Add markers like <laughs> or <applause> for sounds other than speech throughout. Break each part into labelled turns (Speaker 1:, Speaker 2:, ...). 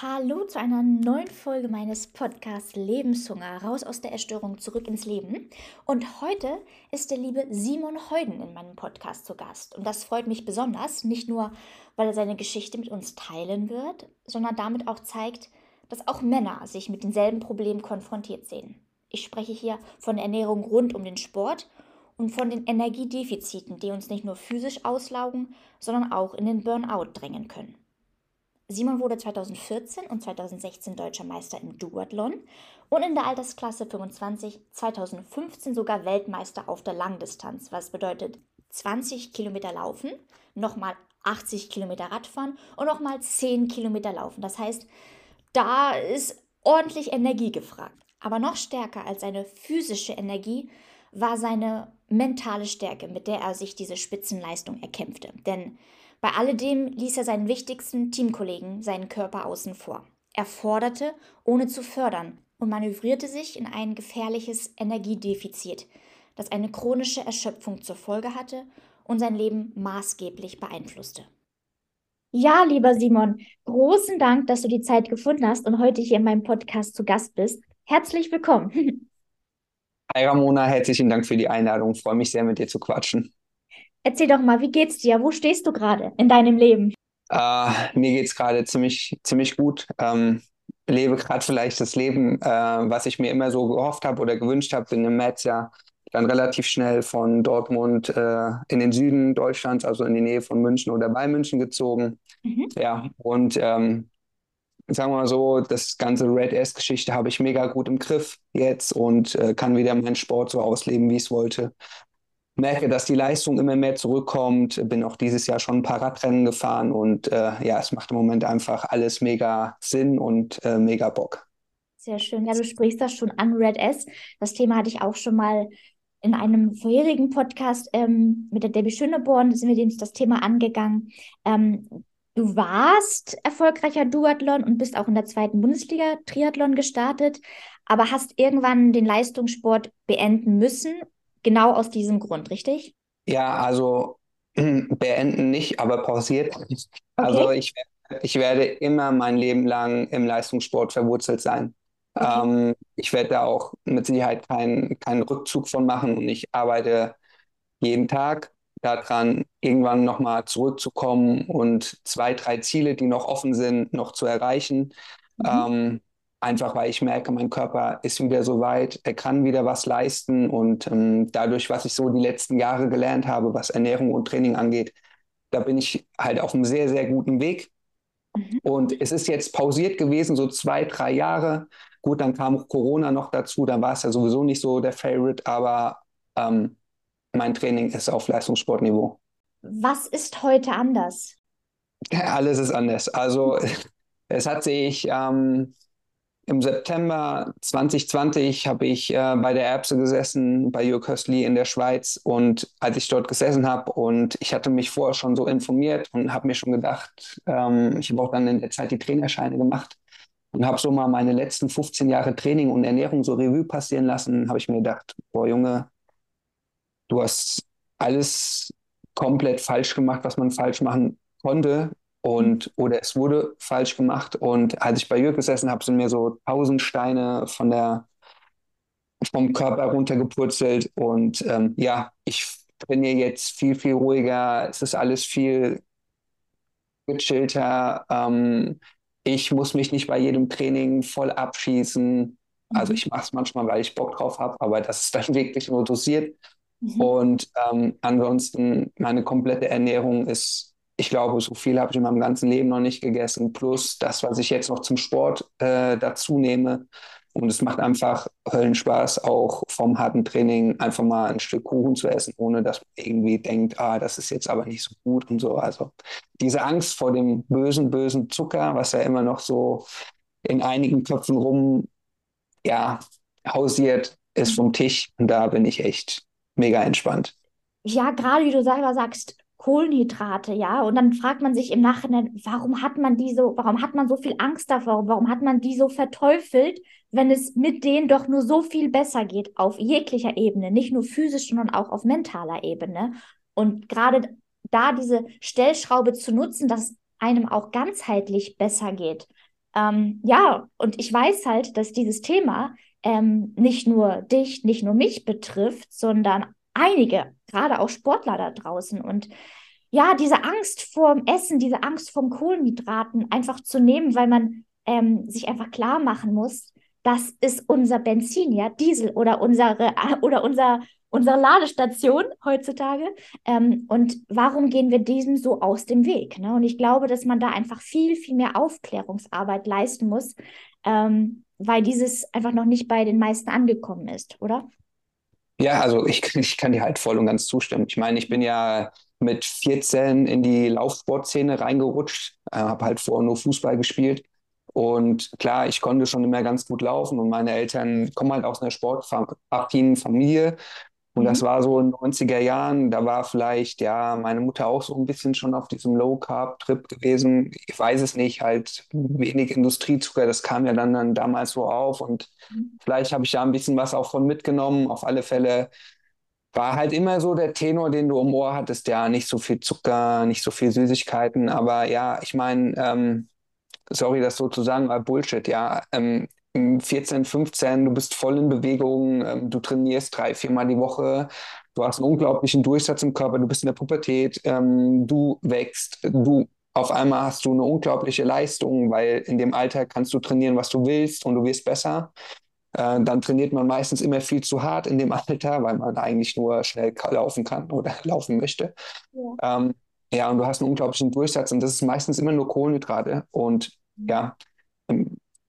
Speaker 1: Hallo zu einer neuen Folge meines Podcasts Lebenshunger, raus aus der Erstörung, zurück ins Leben. Und heute ist der liebe Simon Heuden in meinem Podcast zu Gast. Und das freut mich besonders, nicht nur, weil er seine Geschichte mit uns teilen wird, sondern damit auch zeigt, dass auch Männer sich mit denselben Problemen konfrontiert sehen. Ich spreche hier von Ernährung rund um den Sport und von den Energiedefiziten, die uns nicht nur physisch auslaugen, sondern auch in den Burnout drängen können. Simon wurde 2014 und 2016 deutscher Meister im Duathlon und in der Altersklasse 25 2015 sogar Weltmeister auf der Langdistanz, was bedeutet 20 Kilometer laufen, nochmal 80 Kilometer Radfahren und nochmal 10 Kilometer laufen. Das heißt, da ist ordentlich Energie gefragt. Aber noch stärker als seine physische Energie war seine mentale Stärke, mit der er sich diese Spitzenleistung erkämpfte. Denn bei alledem ließ er seinen wichtigsten Teamkollegen seinen Körper außen vor. Er forderte, ohne zu fördern, und manövrierte sich in ein gefährliches Energiedefizit, das eine chronische Erschöpfung zur Folge hatte und sein Leben maßgeblich beeinflusste. Ja, lieber Simon, großen Dank, dass du die Zeit gefunden hast und heute hier in meinem Podcast zu Gast bist. Herzlich willkommen. <laughs>
Speaker 2: Hi Ramona, herzlichen Dank für die Einladung. Ich freue mich sehr, mit dir zu quatschen.
Speaker 1: Erzähl doch mal, wie geht's dir? Wo stehst du gerade in deinem Leben?
Speaker 2: Uh, mir geht's gerade ziemlich, ziemlich gut. Ähm, lebe gerade vielleicht das Leben, äh, was ich mir immer so gehofft habe oder gewünscht habe. Bin im März ja dann relativ schnell von Dortmund äh, in den Süden Deutschlands, also in die Nähe von München oder bei München gezogen. Mhm. Ja, und ähm, sagen wir mal so, das ganze Red S-Geschichte habe ich mega gut im Griff jetzt und äh, kann wieder meinen Sport so ausleben, wie ich es wollte merke, dass die Leistung immer mehr zurückkommt. Bin auch dieses Jahr schon ein paar Radrennen gefahren und äh, ja, es macht im Moment einfach alles mega Sinn und äh, mega Bock.
Speaker 1: Sehr schön. Ja, du sprichst das schon an, Red S. Das Thema hatte ich auch schon mal in einem vorherigen Podcast ähm, mit der Debbie Schöneborn, sind wir das Thema angegangen. Ähm, du warst erfolgreicher Duathlon und bist auch in der zweiten Bundesliga Triathlon gestartet, aber hast irgendwann den Leistungssport beenden müssen Genau aus diesem Grund, richtig?
Speaker 2: Ja, also <clears throat> beenden nicht, aber pausiert. Also okay. Also ich, ich werde immer mein Leben lang im Leistungssport verwurzelt sein. Okay. Ähm, ich werde da auch mit Sicherheit keinen kein Rückzug von machen und ich arbeite jeden Tag daran, irgendwann nochmal zurückzukommen und zwei, drei Ziele, die noch offen sind, noch zu erreichen. Mhm. Ähm, Einfach weil ich merke, mein Körper ist wieder so weit, er kann wieder was leisten und ähm, dadurch, was ich so die letzten Jahre gelernt habe, was Ernährung und Training angeht, da bin ich halt auf einem sehr, sehr guten Weg. Mhm. Und es ist jetzt pausiert gewesen, so zwei, drei Jahre. Gut, dann kam Corona noch dazu, dann war es ja sowieso nicht so der Favorite, aber ähm, mein Training ist auf Leistungssportniveau.
Speaker 1: Was ist heute anders?
Speaker 2: Alles ist anders. Also <laughs> es hat sich ähm, im September 2020 habe ich äh, bei der Erbse gesessen, bei Jörg Höstli in der Schweiz. Und als ich dort gesessen habe und ich hatte mich vorher schon so informiert und habe mir schon gedacht, ähm, ich habe auch dann in der Zeit die Trainerscheine gemacht und habe so mal meine letzten 15 Jahre Training und Ernährung so Revue passieren lassen, habe ich mir gedacht, boah Junge, du hast alles komplett falsch gemacht, was man falsch machen konnte und oder es wurde falsch gemacht. Und als ich bei Jürg gesessen habe, sind mir so tausend Steine von der vom Körper runtergepurzelt. Und ähm, ja, ich trainiere jetzt viel, viel ruhiger. Es ist alles viel gechillter. Ähm, ich muss mich nicht bei jedem Training voll abschießen. Also mhm. ich mache es manchmal, weil ich Bock drauf habe, aber das ist dann <laughs> wirklich nur dosiert. Mhm. Und ähm, ansonsten, meine komplette Ernährung ist ich glaube, so viel habe ich in meinem ganzen Leben noch nicht gegessen, plus das, was ich jetzt noch zum Sport äh, dazu nehme. Und es macht einfach Höllenspaß, auch vom harten Training einfach mal ein Stück Kuchen zu essen, ohne dass man irgendwie denkt, ah, das ist jetzt aber nicht so gut und so. Also diese Angst vor dem bösen, bösen Zucker, was ja immer noch so in einigen Köpfen rum, ja, hausiert, ist vom Tisch. Und da bin ich echt mega entspannt.
Speaker 1: Ja, gerade wie du selber sagst, Kohlenhydrate, ja. Und dann fragt man sich im Nachhinein, warum hat man die so, warum hat man so viel Angst davor? Warum hat man die so verteufelt, wenn es mit denen doch nur so viel besser geht auf jeglicher Ebene, nicht nur physisch, sondern auch auf mentaler Ebene. Und gerade da diese Stellschraube zu nutzen, dass einem auch ganzheitlich besser geht, Ähm, ja, und ich weiß halt, dass dieses Thema ähm, nicht nur dich, nicht nur mich betrifft, sondern einige, gerade auch Sportler da draußen. Und ja, diese Angst vorm Essen, diese Angst vorm Kohlenhydraten einfach zu nehmen, weil man ähm, sich einfach klar machen muss, das ist unser Benzin, ja, Diesel oder unsere <laughs> oder unser unsere Ladestation heutzutage. Ähm, und warum gehen wir diesem so aus dem Weg? Ne? Und ich glaube, dass man da einfach viel, viel mehr Aufklärungsarbeit leisten muss, ähm, weil dieses einfach noch nicht bei den meisten angekommen ist, oder?
Speaker 2: Ja, also ich, <laughs> ich kann dir halt voll und ganz zustimmen. Ich meine, ich bin ja mit 14 in die Laufsportszene reingerutscht, äh, habe halt vorher nur Fußball gespielt. Und klar, ich konnte schon immer ganz gut laufen und meine Eltern kommen halt aus einer sportaffinen Familie. Und das mhm. war so in den 90er Jahren, da war vielleicht, ja, meine Mutter auch so ein bisschen schon auf diesem Low-Carb-Trip gewesen. Ich weiß es nicht, halt wenig Industriezucker, das kam ja dann, dann damals so auf. Und mhm. vielleicht habe ich da ein bisschen was auch von mitgenommen. Auf alle Fälle war halt immer so der Tenor, den du im Ohr hattest, ja, nicht so viel Zucker, nicht so viel Süßigkeiten. Aber ja, ich meine, ähm, sorry, das so zu sagen, war Bullshit, ja. Ähm, 14, 15, du bist voll in Bewegung, ähm, du trainierst drei, viermal die Woche, du hast einen unglaublichen Durchsatz im Körper, du bist in der Pubertät, ähm, du wächst, du auf einmal hast du eine unglaubliche Leistung, weil in dem Alter kannst du trainieren, was du willst und du wirst besser. Äh, dann trainiert man meistens immer viel zu hart in dem <laughs> Alter, weil man eigentlich nur schnell laufen kann oder <laughs> laufen möchte. Ja. Ähm, ja, und du hast einen unglaublichen Durchsatz und das ist meistens immer nur Kohlenhydrate. Und ja,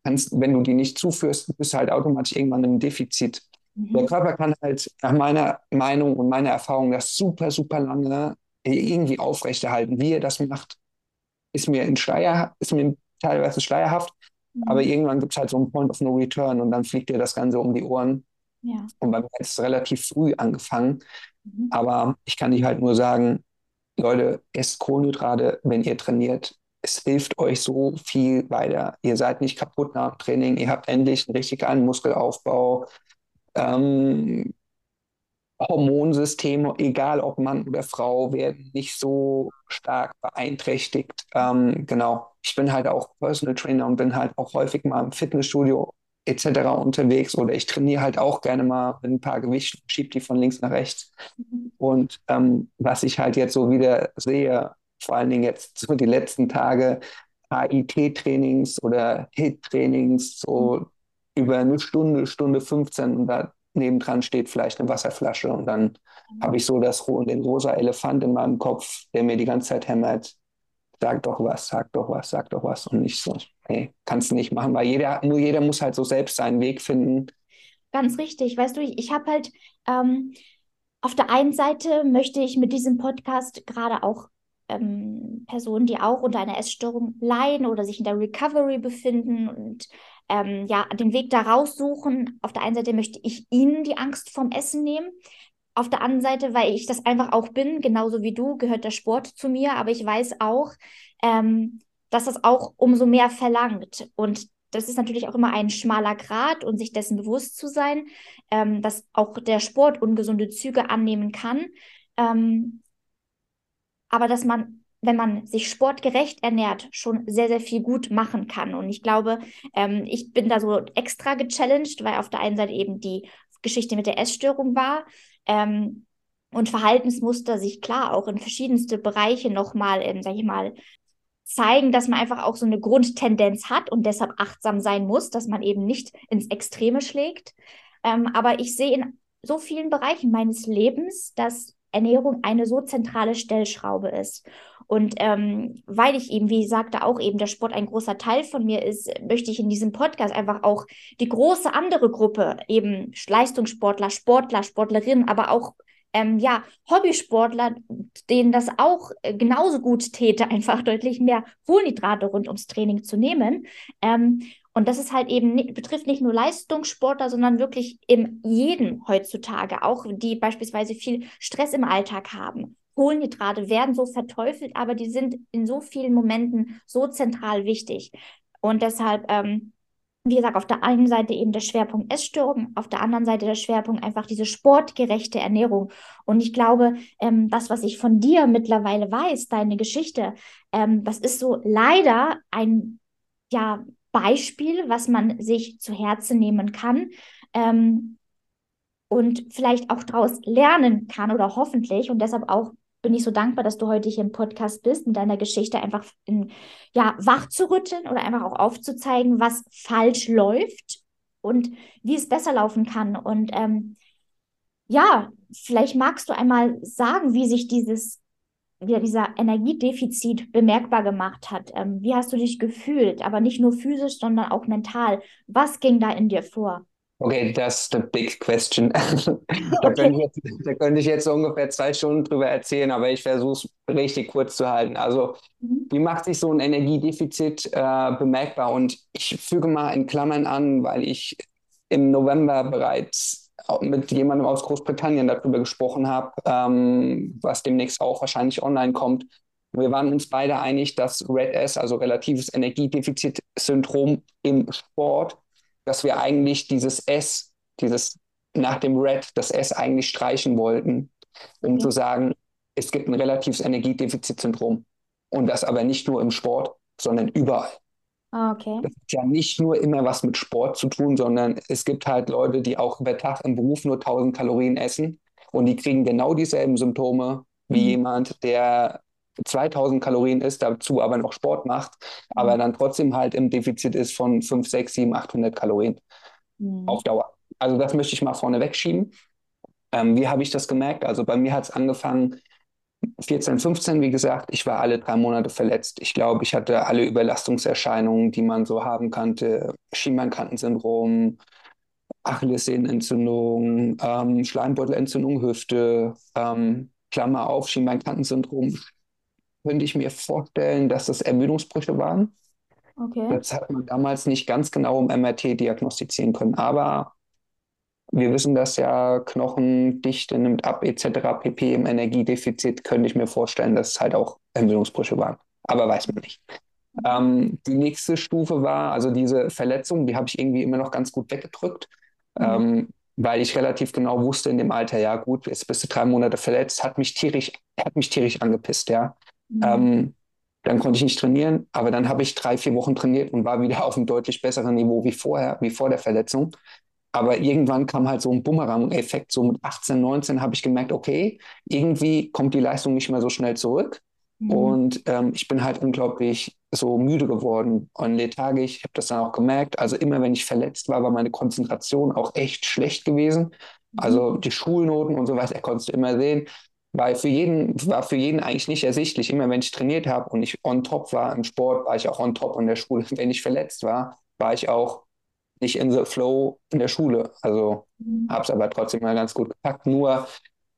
Speaker 2: kannst, wenn du die nicht zuführst, bist du halt automatisch irgendwann im Defizit. Mhm. Der Körper kann halt nach meiner Meinung und meiner Erfahrung das super, super lange irgendwie aufrechterhalten. Wie er das macht, ist mir in Schleier, ist mir teilweise schleierhaft, mhm. aber irgendwann gibt es halt so einen Point of No Return und dann fliegt dir das Ganze um die Ohren. Ja. Und bei mir ist es relativ früh angefangen. Mhm. Aber ich kann dich halt nur sagen, Leute, esst Kohlenhydrate, wenn ihr trainiert es hilft euch so viel weiter. Ihr seid nicht kaputt nach dem Training, ihr habt endlich einen richtig geilen Muskelaufbau. Ähm, Hormonsysteme, egal ob Mann oder Frau, werden nicht so stark beeinträchtigt. Ähm, genau. Ich bin halt auch Personal Trainer und bin halt auch häufig mal im Fitnessstudio etc. unterwegs oder ich trainiere halt auch gerne mal mit ein paar Gewichten, schiebe die von links nach rechts. Mhm. Und ähm, was ich halt jetzt so wieder sehe, vor allen Dingen jetzt so die letzten Tage HIT-Trainings oder HIT-Trainings, so mhm. über eine Stunde, Stunde 15 und da nebendran steht vielleicht eine Wasserflasche und dann mhm. habe ich so das, den rosa Elefant in meinem Kopf, der mir die ganze Zeit hämmert, sag doch was, sag doch was, sag doch was und nicht so, nee, kannst du nicht machen, weil jeder, nur jeder muss halt so selbst seinen Weg finden.
Speaker 1: Ganz richtig, weißt du, ich, ich habe halt ähm, auf der einen Seite möchte ich mit diesem Podcast gerade auch ähm, Personen, die auch unter einer Essstörung leiden oder sich in der Recovery befinden und ähm, ja, den Weg da raussuchen. Auf der einen Seite möchte ich ihnen die Angst vom Essen nehmen. Auf der anderen Seite, weil ich das einfach auch bin, genauso wie du, gehört der Sport zu mir, aber ich weiß auch, ähm, dass das auch umso mehr verlangt. Und das ist natürlich auch immer ein schmaler Grad und sich dessen bewusst zu sein, ähm, dass auch der Sport ungesunde Züge annehmen kann. Ähm, aber dass man, wenn man sich sportgerecht ernährt, schon sehr, sehr viel gut machen kann. Und ich glaube, ähm, ich bin da so extra gechallenged, weil auf der einen Seite eben die Geschichte mit der Essstörung war. Ähm, und Verhaltensmuster sich klar auch in verschiedenste Bereiche nochmal, ähm, sag ich mal, zeigen, dass man einfach auch so eine Grundtendenz hat und deshalb achtsam sein muss, dass man eben nicht ins Extreme schlägt. Ähm, aber ich sehe in so vielen Bereichen meines Lebens, dass Ernährung eine so zentrale Stellschraube ist. Und ähm, weil ich eben, wie sagte, auch eben der Sport ein großer Teil von mir ist, möchte ich in diesem Podcast einfach auch die große andere Gruppe, eben Leistungssportler, Sportler, Sportlerinnen, aber auch ähm, ja, Hobbysportler, denen das auch äh, genauso gut täte, <laughs> einfach deutlich mehr Kohlenhydrate rund ums Training zu nehmen. Ähm, und das ist halt eben, betrifft nicht nur Leistungssportler, sondern wirklich im jeden heutzutage, auch die beispielsweise viel Stress im Alltag haben. Kohlenhydrate werden so verteufelt, aber die sind in so vielen Momenten so zentral wichtig. Und deshalb, ähm, wie gesagt, auf der einen Seite eben der Schwerpunkt Essstörung, auf der anderen Seite der Schwerpunkt einfach diese sportgerechte Ernährung. Und ich glaube, ähm, das, was ich von dir mittlerweile weiß, deine Geschichte, ähm, das ist so leider ein ja, Beispiel, was man sich zu Herzen nehmen kann ähm, und vielleicht auch daraus lernen kann oder hoffentlich. Und deshalb auch bin ich so dankbar, dass du heute hier im Podcast bist, mit deiner Geschichte einfach in, ja, wach zu rütteln oder einfach auch aufzuzeigen, was falsch läuft und wie es besser laufen kann. Und ähm, ja, vielleicht magst du einmal sagen, wie sich dieses wie dieser Energiedefizit bemerkbar gemacht hat. Ähm, wie hast du dich gefühlt? Aber nicht nur physisch, sondern auch mental. Was ging da in dir vor?
Speaker 2: Okay, that's the big question. <laughs> da, könnte ich jetzt, da könnte ich jetzt ungefähr zwei Stunden drüber erzählen, aber ich versuche es richtig kurz zu halten. Also, mhm. wie macht sich so ein Energiedefizit äh, bemerkbar? Und ich füge mal in Klammern an, weil ich im November bereits mit jemandem aus Großbritannien darüber gesprochen habe, ähm, was demnächst auch wahrscheinlich online kommt. Wir waren uns beide einig, dass Red S, also relatives Energiedefizitsyndrom im Sport, dass wir eigentlich dieses S, dieses nach dem Red, das S eigentlich streichen wollten, um okay. zu sagen, es gibt ein relatives Energiedefizitsyndrom. Und das aber nicht nur im Sport, sondern überall.
Speaker 1: Ah, okay.
Speaker 2: Das hat ja nicht nur immer was mit Sport zu tun, sondern es gibt halt Leute, die auch über Tag im Beruf nur 1000 Kalorien essen und die kriegen genau dieselben Symptome wie mhm. jemand, der 2000 Kalorien isst, dazu aber noch Sport macht, mhm. aber dann trotzdem halt im Defizit ist von 5, 6, 7, 800 Kalorien mhm. auf Dauer. Also das möchte ich mal vorne wegschieben. Ähm, wie habe ich das gemerkt? Also bei mir hat es angefangen 14, 15, wie gesagt, ich war alle drei Monate verletzt. Ich glaube, ich hatte alle Überlastungserscheinungen, die man so haben kannte. Schienbeinkantensyndrom, Achillessehnenentzündung, ähm, Schleimbeutelentzündung, Hüfte, ähm, Klammer auf, Schienbeinkantensyndrom. Könnte ich mir vorstellen, dass das Ermüdungsbrüche waren. Okay. Das hat man damals nicht ganz genau im MRT diagnostizieren können. Aber wir wissen das ja, Knochendichte nimmt ab etc. pp. Im Energiedefizit könnte ich mir vorstellen, dass es halt auch Ermüdungsbrüche waren. Aber weiß man nicht. Ähm, die nächste Stufe war, also diese Verletzung, die habe ich irgendwie immer noch ganz gut weggedrückt, mhm. ähm, weil ich relativ genau wusste in dem Alter, ja gut, jetzt bist du drei Monate verletzt, hat mich tierisch, hat mich tierisch angepisst, ja. Mhm. Ähm, dann konnte ich nicht trainieren, aber dann habe ich drei, vier Wochen trainiert und war wieder auf einem deutlich besseren Niveau wie vorher, wie vor der Verletzung. Aber irgendwann kam halt so ein Bumerang-Effekt. So mit 18, 19 habe ich gemerkt, okay, irgendwie kommt die Leistung nicht mehr so schnell zurück. Mhm. Und ähm, ich bin halt unglaublich so müde geworden und lethargisch. Ich habe das dann auch gemerkt. Also immer, wenn ich verletzt war, war meine Konzentration auch echt schlecht gewesen. Mhm. Also die Schulnoten und so weiter, er konntest du immer sehen. War für jeden, war für jeden eigentlich nicht ersichtlich. Immer wenn ich trainiert habe und ich on top war im Sport, war ich auch on top in der Schule. <laughs> Wenn ich verletzt war, war ich auch nicht in the flow in der Schule. Also mhm. habe es aber trotzdem mal ganz gut gepackt. Nur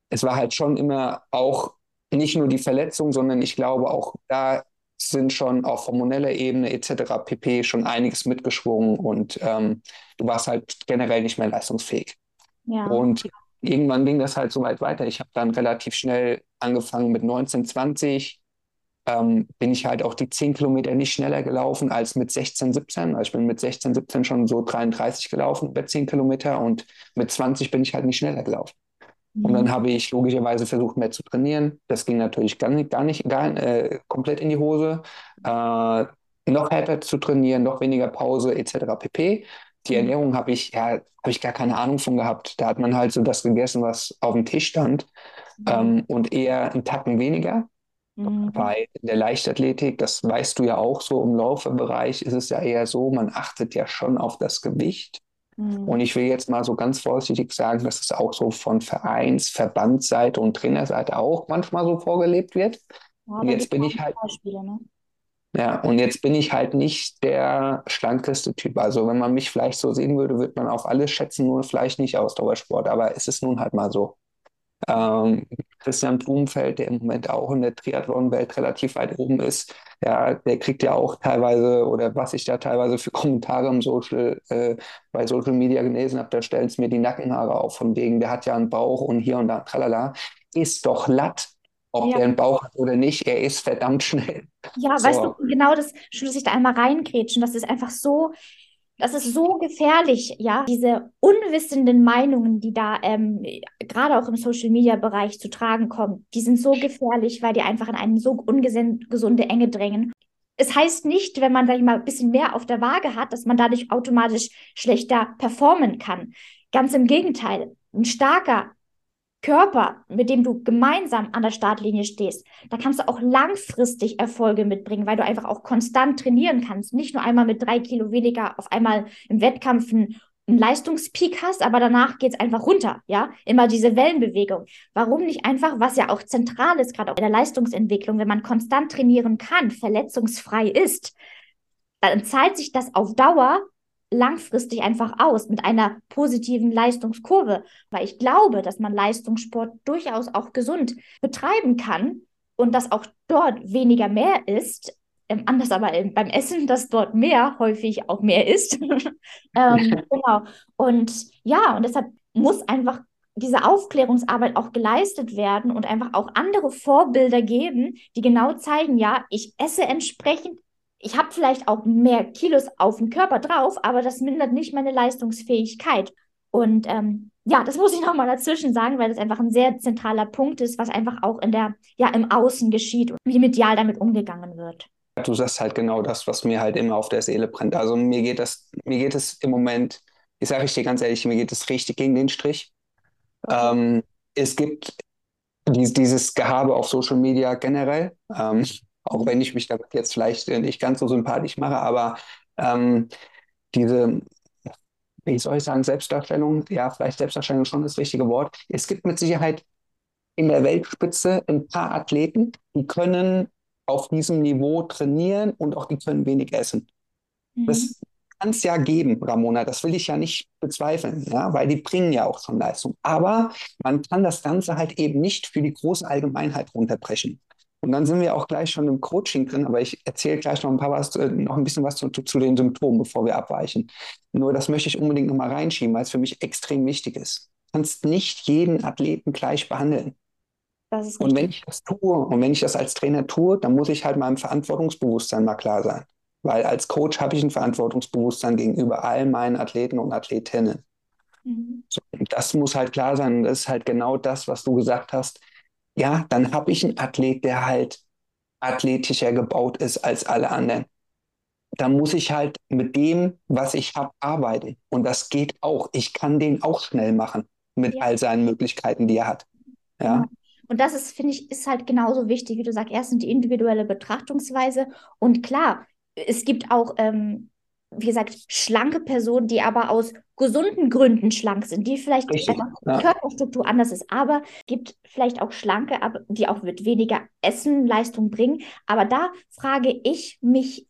Speaker 2: es war halt schon immer auch nicht nur die Verletzung, sondern ich glaube auch da sind schon auf hormoneller Ebene etc. pp. schon einiges mitgeschwungen und ähm, du warst halt generell nicht mehr leistungsfähig. Ja. Und irgendwann ging das halt so weit weiter. Ich habe dann relativ schnell angefangen mit 19, 20, ähm, bin ich halt auch die 10 Kilometer nicht schneller gelaufen als mit 16, 17. Also ich bin mit 16, 17 schon so 33 gelaufen über 10 Kilometer und mit 20 bin ich halt nicht schneller gelaufen. Mhm. Und dann mhm. habe ich logischerweise versucht, mehr zu trainieren. Das ging natürlich gar nicht, gar nicht gar, äh, komplett in die Hose. Äh, noch härter zu trainieren, noch weniger Pause etc. pp. Die mhm. Ernährung habe ich, ja, habe ich gar keine Ahnung von gehabt. Da hat man halt so das gegessen, was auf dem Tisch stand mhm. ähm, und eher einen Tacken weniger. Mhm. Bei der Leichtathletik, das weißt du ja auch so, im Laufbereich ist es ja eher so, man achtet ja schon auf das Gewicht. Mhm. Und ich will jetzt mal so ganz vorsichtig sagen, dass es auch so von Vereins-, Verbandsseite und Trainerseite auch manchmal so vorgelebt wird. Ja, und jetzt bin ich halt. Ne? Ja, und jetzt bin ich halt nicht der schlankeste Typ. Also wenn man mich vielleicht so sehen würde, würde man auf alles schätzen, nur vielleicht nicht Ausdauersport. Aber es ist nun halt mal so. Ähm, Christian Blumenfeld, der im Moment auch in der Triathlon-Welt relativ weit oben ist, ja, der kriegt ja auch teilweise, oder was ich da teilweise für Kommentare im Social, äh, bei Social Media gelesen habe, da stellen es mir die Nackenhaare auf, von wegen, der hat ja einen Bauch und hier und da, tralala. Ist doch latt, ob ja. der einen Bauch hat oder nicht, er ist verdammt schnell.
Speaker 1: Ja, so. weißt du, genau das, dass ich da einmal reingrätschen, das ist einfach so, das ist so gefährlich, ja, diese unwissenden Meinungen, die da ähm, gerade auch im Social-Media-Bereich zu tragen kommen, die sind so gefährlich, weil die einfach in eine so ungesunde Enge drängen. es heißt nicht, wenn man, sag ich mal, ein bisschen mehr auf der Waage hat, dass man dadurch automatisch schlechter performen kann. Ganz im Gegenteil. Ein starker Körper, mit dem du gemeinsam an der Startlinie stehst, da kannst du auch langfristig Erfolge mitbringen, weil du einfach auch konstant trainieren kannst. Nicht nur einmal mit drei Kilo weniger auf einmal im Wettkampf einen, Leistungspeak hast, aber danach geht es einfach runter, ja? Immer diese Wellenbewegung. Warum nicht einfach, was ja auch zentral ist, gerade auch in der Leistungsentwicklung, wenn man konstant trainieren kann, verletzungsfrei ist, dann zahlt sich das auf Dauer langfristig einfach aus mit einer positiven Leistungskurve, weil ich glaube, dass man Leistungssport durchaus auch gesund betreiben kann und dass auch dort weniger mehr ist. Ähm, anders aber beim Essen, dass dort mehr häufig auch mehr ist. <laughs> ähm, genau. Und ja, und deshalb muss einfach diese Aufklärungsarbeit auch geleistet werden und einfach auch andere Vorbilder geben, die genau zeigen, ja, ich esse entsprechend, ich habe vielleicht auch mehr Kilos auf dem Körper drauf, aber das mindert nicht meine Leistungsfähigkeit. Und ähm, ja, das muss ich nochmal dazwischen sagen, weil das einfach ein sehr zentraler Punkt ist, was einfach auch in der, ja, im Außen geschieht und wie medial damit umgegangen wird.
Speaker 2: Du sagst halt genau das, was mir halt immer auf der Seele brennt. Also mir geht das, mir geht es im Moment, ich sage ich dir ganz ehrlich, mir geht es richtig gegen den Strich. Okay. Ähm, es gibt dieses Gehabe auf Social Media generell. Ähm, auch wenn ich mich damit jetzt vielleicht nicht ganz so sympathisch mache, aber ähm, diese, wie soll ich sagen, Selbstdarstellung, ja, vielleicht Selbstdarstellung schon das richtige Wort. Es gibt mit Sicherheit in der Weltspitze ein paar Athleten, die können auf diesem Niveau trainieren und auch die können wenig essen. Mhm. Das kann es ja geben, Ramona, das will ich ja nicht bezweifeln, ja, weil die bringen ja auch schon Leistung. Aber man kann das Ganze halt eben nicht für die große Allgemeinheit runterbrechen. Und dann sind wir auch gleich schon im Coaching drin, aber ich erzähle gleich noch ein paar was, äh, noch ein bisschen was zu, zu, den Symptomen, bevor wir abweichen. Nur das möchte ich unbedingt nochmal reinschieben, weil es für mich extrem wichtig ist. Du kannst nicht jeden Athleten gleich behandeln. und wenn ich das tue und wenn ich das als Trainer tue, dann muss ich halt meinem Verantwortungsbewusstsein mal klar sein. Weil als Coach habe ich ein Verantwortungsbewusstsein gegenüber all meinen Athleten und Athletinnen. Mhm. So, das muss halt klar sein. Und das ist halt genau das, was du gesagt hast ja, dann habe ich einen Athlet, der halt athletischer gebaut ist als alle anderen. Da muss ich halt mit dem, was ich habe, arbeiten. Und das geht auch. Ich kann den auch schnell machen mit ja. all seinen Möglichkeiten, die er hat. Ja.
Speaker 1: Und das ist, finde ich, ist halt genauso wichtig, wie du sagst. Erstens die individuelle Betrachtungsweise. Und klar, es gibt auch ähm, wie gesagt, schlanke Personen, die aber aus gesunden Gründen schlank sind, die vielleicht Richtig, ja. Körperstruktur anders ist, aber gibt vielleicht auch schlanke, die auch mit weniger Essen Leistung bringen. Aber da frage ich mich,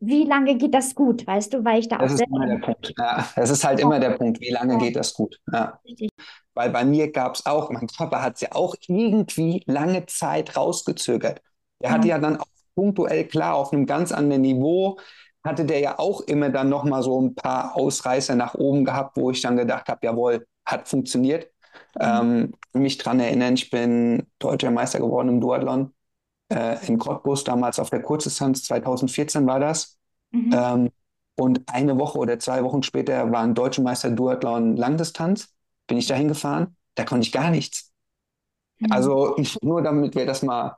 Speaker 1: wie lange geht das gut, weißt du, weil ich da
Speaker 2: das
Speaker 1: auch
Speaker 2: ist immer der Punkt. Ja, das ist halt ja. immer der Punkt, wie lange geht das gut. Ja. Richtig. Weil bei mir gab es auch, mein Körper hat es ja auch irgendwie lange Zeit rausgezögert. Er hatte ja dann auch punktuell klar auf einem ganz anderen Niveau hatte der ja auch immer dann nochmal so ein paar Ausreißer nach oben gehabt, wo ich dann gedacht habe, jawohl, hat funktioniert. Mhm. Ähm, mich daran erinnern, ich bin deutscher Meister geworden im Duathlon äh, in Cottbus, damals auf der Kurzdistanz, 2014 war das. Mhm. Ähm, und eine Woche oder zwei Wochen später war ein deutscher Meister Duathlon Langdistanz. Bin ich dahin gefahren, da konnte ich gar nichts. Mhm. Also nur damit wir das mal,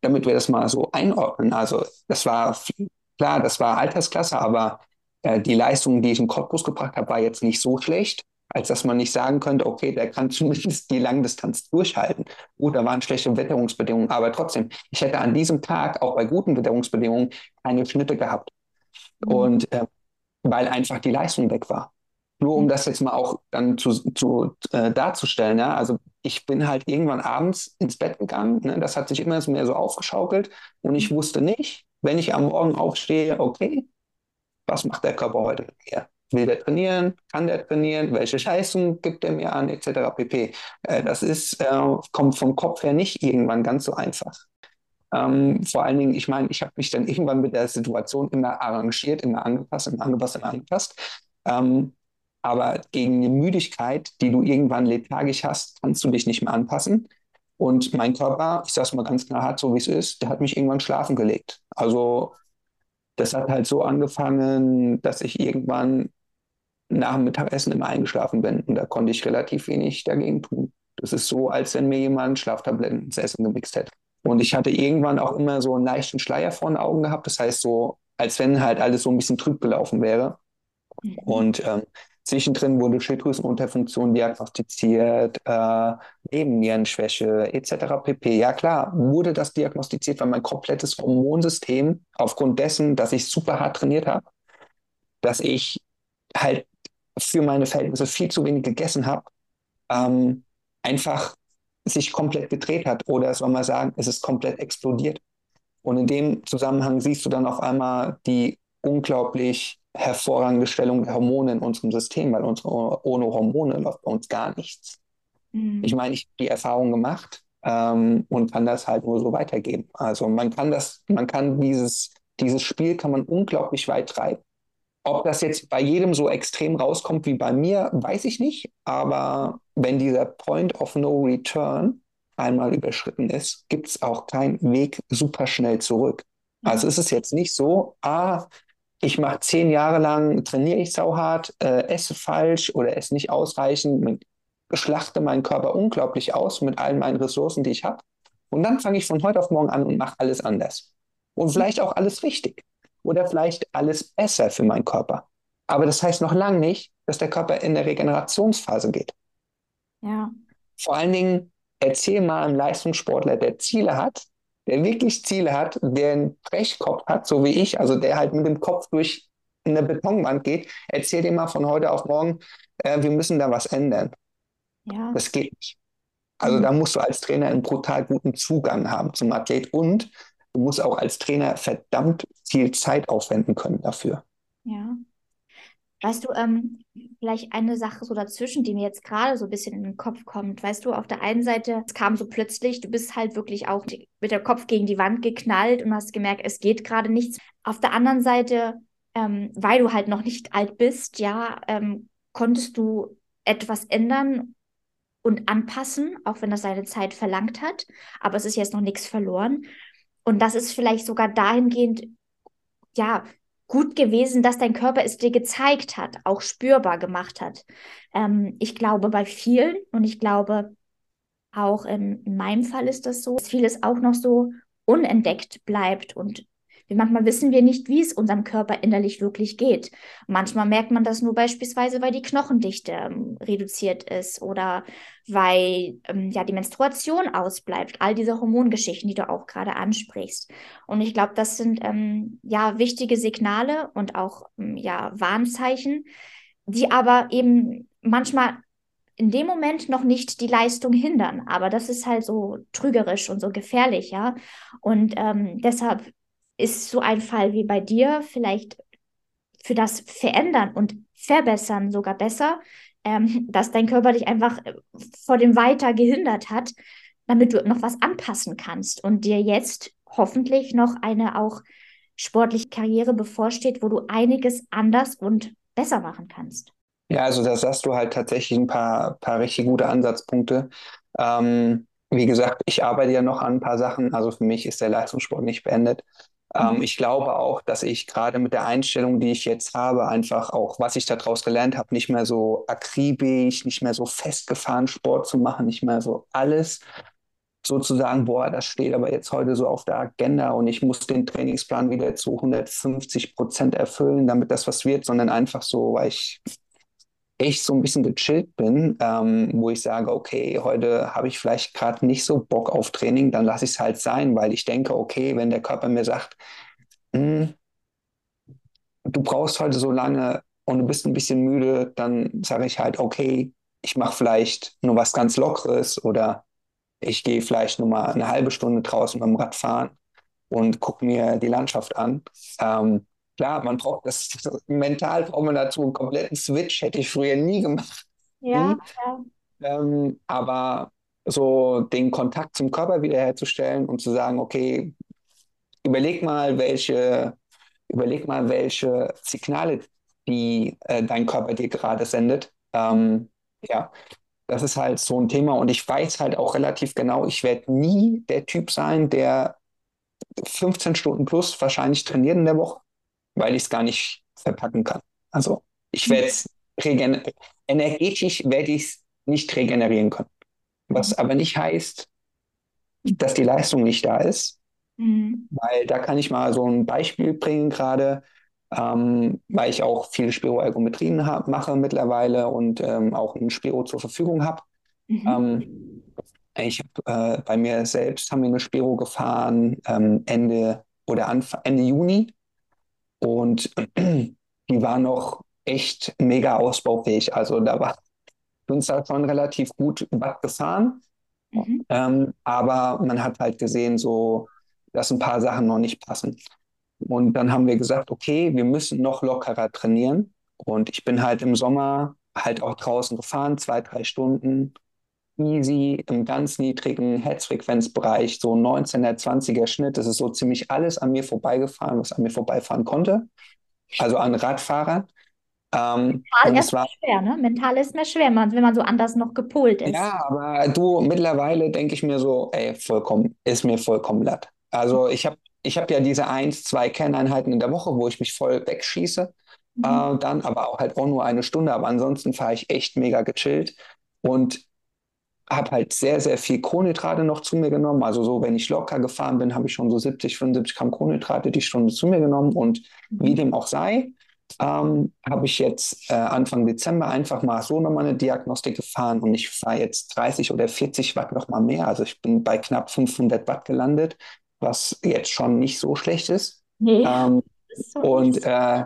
Speaker 2: damit wir das mal so einordnen. Also das war Klar, das war Altersklasse, aber äh, die Leistung, die ich im Cottbus gebracht habe, war jetzt nicht so schlecht, als dass man nicht sagen könnte, okay, der kann <laughs> zumindest die Langdistanz durchhalten. Gut, da waren schlechte Witterungsbedingungen, aber trotzdem, ich hätte an diesem Tag auch bei guten Witterungsbedingungen keine Schnitte gehabt. Mhm. Und äh, weil einfach die Leistung weg war. Nur um mhm. das jetzt mal auch dann zu, zu äh, darzustellen, ja, also ich bin halt irgendwann abends ins Bett gegangen, ne? das hat sich immer mehr so aufgeschaukelt und ich mhm. wusste nicht, wenn ich am Morgen aufstehe, okay, was macht der Körper heute mit mir? Will der trainieren? Kann der trainieren? Welche Leistung gibt er mir an? Etc. pp. Äh, das ist, äh, kommt vom Kopf her nicht irgendwann ganz so einfach. Ähm, vor allen Dingen, ich meine, ich habe mich dann irgendwann mit der Situation immer arrangiert, immer angepasst, immer angepasst, immer angepasst. Ähm, aber gegen eine Müdigkeit, die du irgendwann lethargisch hast, kannst du dich nicht mehr anpassen. Und mein Körper, ich sage es mal ganz klar hart, so wie es ist, der hat mich irgendwann schlafen gelegt. Also das hat halt so angefangen, dass ich irgendwann nach dem Mittagessen immer eingeschlafen bin. Und da konnte ich relativ wenig dagegen tun. Das ist so, als wenn mir jemand Schlaftabletten ins Essen gemixt hätte. Und ich hatte irgendwann auch immer so einen leichten Schleier vor den Augen gehabt. Das heißt, so, als wenn halt alles so ein bisschen trüb gelaufen wäre. Mhm. Und ähm, zwischendrin wurde Schilddrüsenunterfunktion diagnostiziert, äh, Nebennierenschwäche etc. pp. Ja klar, wurde das diagnostiziert, weil mein komplettes Hormonsystem aufgrund dessen, dass ich super hart trainiert habe, dass ich halt für meine Verhältnisse viel zu wenig gegessen habe, ähm, einfach sich komplett gedreht hat oder soll man sagen, es ist komplett explodiert. Und in dem Zusammenhang siehst du dann auf einmal die unglaublich hervorragende Stellung der Hormone in unserem System, weil unsere, ohne Hormone läuft bei uns gar nichts. Mhm. Ich meine, ich habe die Erfahrung gemacht ähm, und kann das halt nur so weitergeben. Also man kann das, man kann dieses, dieses Spiel kann man unglaublich weit treiben. Ob das jetzt bei jedem so extrem rauskommt wie bei mir, weiß ich nicht. Aber wenn dieser Point of No Return einmal überschritten ist, gibt es auch keinen Weg super schnell zurück. Also ist es jetzt nicht so, ah, ich mache zehn Jahre lang, trainiere ich sauhart, äh, esse falsch oder esse nicht ausreichend, schlachte meinen Körper unglaublich aus mit all meinen Ressourcen, die ich habe. Und dann fange ich von heute auf morgen an und mache alles anders. Und vielleicht auch alles richtig oder vielleicht alles besser für meinen Körper. Aber das heißt noch lange nicht, dass der Körper in der Regenerationsphase geht.
Speaker 1: Ja.
Speaker 2: Vor allen Dingen erzähl mal einem Leistungssportler, der Ziele hat, der wirklich Ziele hat, der einen Brechkopf hat, so wie ich, also der halt mit dem Kopf durch eine Betonwand geht, erzähl dir mal von heute auf morgen, äh, wir müssen da was ändern.
Speaker 1: Ja.
Speaker 2: Das geht nicht. Also mhm. da musst du als Trainer einen brutal guten Zugang haben zum Athlet und du musst auch als Trainer verdammt viel Zeit aufwenden können dafür.
Speaker 1: Ja. Weißt du, ähm, vielleicht eine Sache so dazwischen, die mir jetzt gerade so ein bisschen in den Kopf kommt. Weißt du, auf der einen Seite, es kam so plötzlich, du bist halt wirklich auch mit der Kopf gegen die Wand geknallt und hast gemerkt, es geht gerade nichts. Auf der anderen Seite, ähm, weil du halt noch nicht alt bist, ja, ähm, konntest du etwas ändern und anpassen, auch wenn das seine Zeit verlangt hat. Aber es ist jetzt noch nichts verloren. Und das ist vielleicht sogar dahingehend, ja, gut gewesen, dass dein Körper es dir gezeigt hat, auch spürbar gemacht hat. Ähm, ich glaube bei vielen und ich glaube auch in, in meinem Fall ist das so, dass vieles auch noch so unentdeckt bleibt und Manchmal wissen wir nicht, wie es unserem Körper innerlich wirklich geht. Manchmal merkt man das nur beispielsweise, weil die Knochendichte ähm, reduziert ist oder weil ähm, ja die Menstruation ausbleibt. All diese Hormongeschichten, die du auch gerade ansprichst. Und ich glaube, das sind ähm, ja wichtige Signale und auch ähm, ja Warnzeichen, die aber eben manchmal in dem Moment noch nicht die Leistung hindern. Aber das ist halt so trügerisch und so gefährlich, ja. Und ähm, deshalb ist so ein Fall wie bei dir vielleicht für das Verändern und Verbessern sogar besser, ähm, dass dein Körper dich einfach äh, vor dem Weiter gehindert hat, damit du noch was anpassen kannst und dir jetzt hoffentlich noch eine auch sportliche Karriere bevorsteht, wo du einiges anders und besser machen kannst.
Speaker 2: Ja, also da hast du halt tatsächlich ein paar, paar richtig gute Ansatzpunkte. Ähm, wie gesagt, ich arbeite ja noch an ein paar Sachen. Also für mich ist der Leistungssport nicht beendet. Ähm, mhm. ich glaube auch, dass ich gerade mit der Einstellung, die ich jetzt habe, einfach auch, was ich daraus gelernt habe, nicht mehr so akribisch, nicht mehr so festgefahren Sport zu machen, nicht mehr so alles sozusagen, boah, das steht aber jetzt heute so auf der Agenda und ich muss den Trainingsplan wieder zu 150 Prozent erfüllen, damit das was wird, sondern einfach so, weil ich echt so ein bisschen gechillt bin, ähm, wo ich sage, okay, heute habe ich vielleicht gerade nicht so Bock auf Training, dann lasse ich es halt sein, weil ich denke, okay, wenn der Körper mir sagt, hm, du brauchst heute so lange und du bist ein bisschen müde, dann sage ich halt, okay, ich mache vielleicht nur was ganz Lockeres oder ich gehe vielleicht nur mal eine halbe Stunde draußen beim Radfahren und gucke mir die Landschaft an. Ähm, Klar, man braucht das, <laughs> mental braucht man dazu einen kompletten Switch, hätte ich früher nie gemacht.
Speaker 1: Ja, ja.
Speaker 2: Ähm, aber so den Kontakt zum Körper wiederherzustellen und zu sagen, okay, überleg mal, welche, überleg mal, welche Signale die äh, dein Körper dir gerade sendet. Ähm, ja, das ist halt so ein Thema und ich weiß halt auch relativ genau, ich werde nie der Typ sein, der 15 Stunden plus wahrscheinlich trainiert in der Woche weil ich es gar nicht verpacken kann. Also ich werde es energetisch werde ich es nicht regenerieren können. Was mhm. aber nicht heißt, dass die Leistung nicht da ist. Mhm. Weil da kann ich mal so ein Beispiel bringen gerade, ähm, weil ich auch viele Spiroergometrien mache mittlerweile und ähm, auch ein Spiro zur Verfügung habe. Mhm. Ähm, ich hab, äh, bei mir selbst haben wir eine Spiro gefahren ähm, Ende oder Anfang, Ende Juni und die war noch echt mega ausbaufähig. Also da war uns da schon relativ gut was gefahren. Mhm. Ähm, aber man hat halt gesehen, so, dass ein paar Sachen noch nicht passen. Und dann haben wir gesagt, okay, wir müssen noch lockerer trainieren. Und ich bin halt im Sommer halt auch draußen gefahren, zwei, drei Stunden, easy, im ganz niedrigen Herzfrequenzbereich, so 19er, 20er Schnitt. Das ist so ziemlich alles an mir vorbeigefahren, was an mir vorbeifahren konnte. Also an Radfahrern.
Speaker 1: Ähm, Mental ist war, schwer, ne? Mental ist mir schwer, wenn man so anders noch gepolt ist.
Speaker 2: Ja, aber du, mittlerweile denke ich mir so, ey, vollkommen, ist mir vollkommen latt. Also ich habe ich hab ja diese eins, zwei Kerneinheiten in der Woche, wo ich mich voll wegschieße. Mhm. Äh, dann aber auch halt auch nur eine Stunde. Aber ansonsten fahre ich echt mega gechillt und habe halt sehr, sehr viel Kohlenhydrate noch zu mir genommen. Also so, wenn ich locker gefahren bin, habe ich schon so 70, 75 Gramm Kohlenhydrate die Stunde zu mir genommen. Und mhm. wie dem auch sei, ähm, habe ich jetzt äh, Anfang Dezember einfach mal so nochmal eine Diagnostik gefahren und ich fahre jetzt 30 oder 40 Watt nochmal mehr. Also ich bin bei knapp 500 Watt gelandet, was jetzt schon nicht so schlecht ist. Nee, ähm, ist so und äh,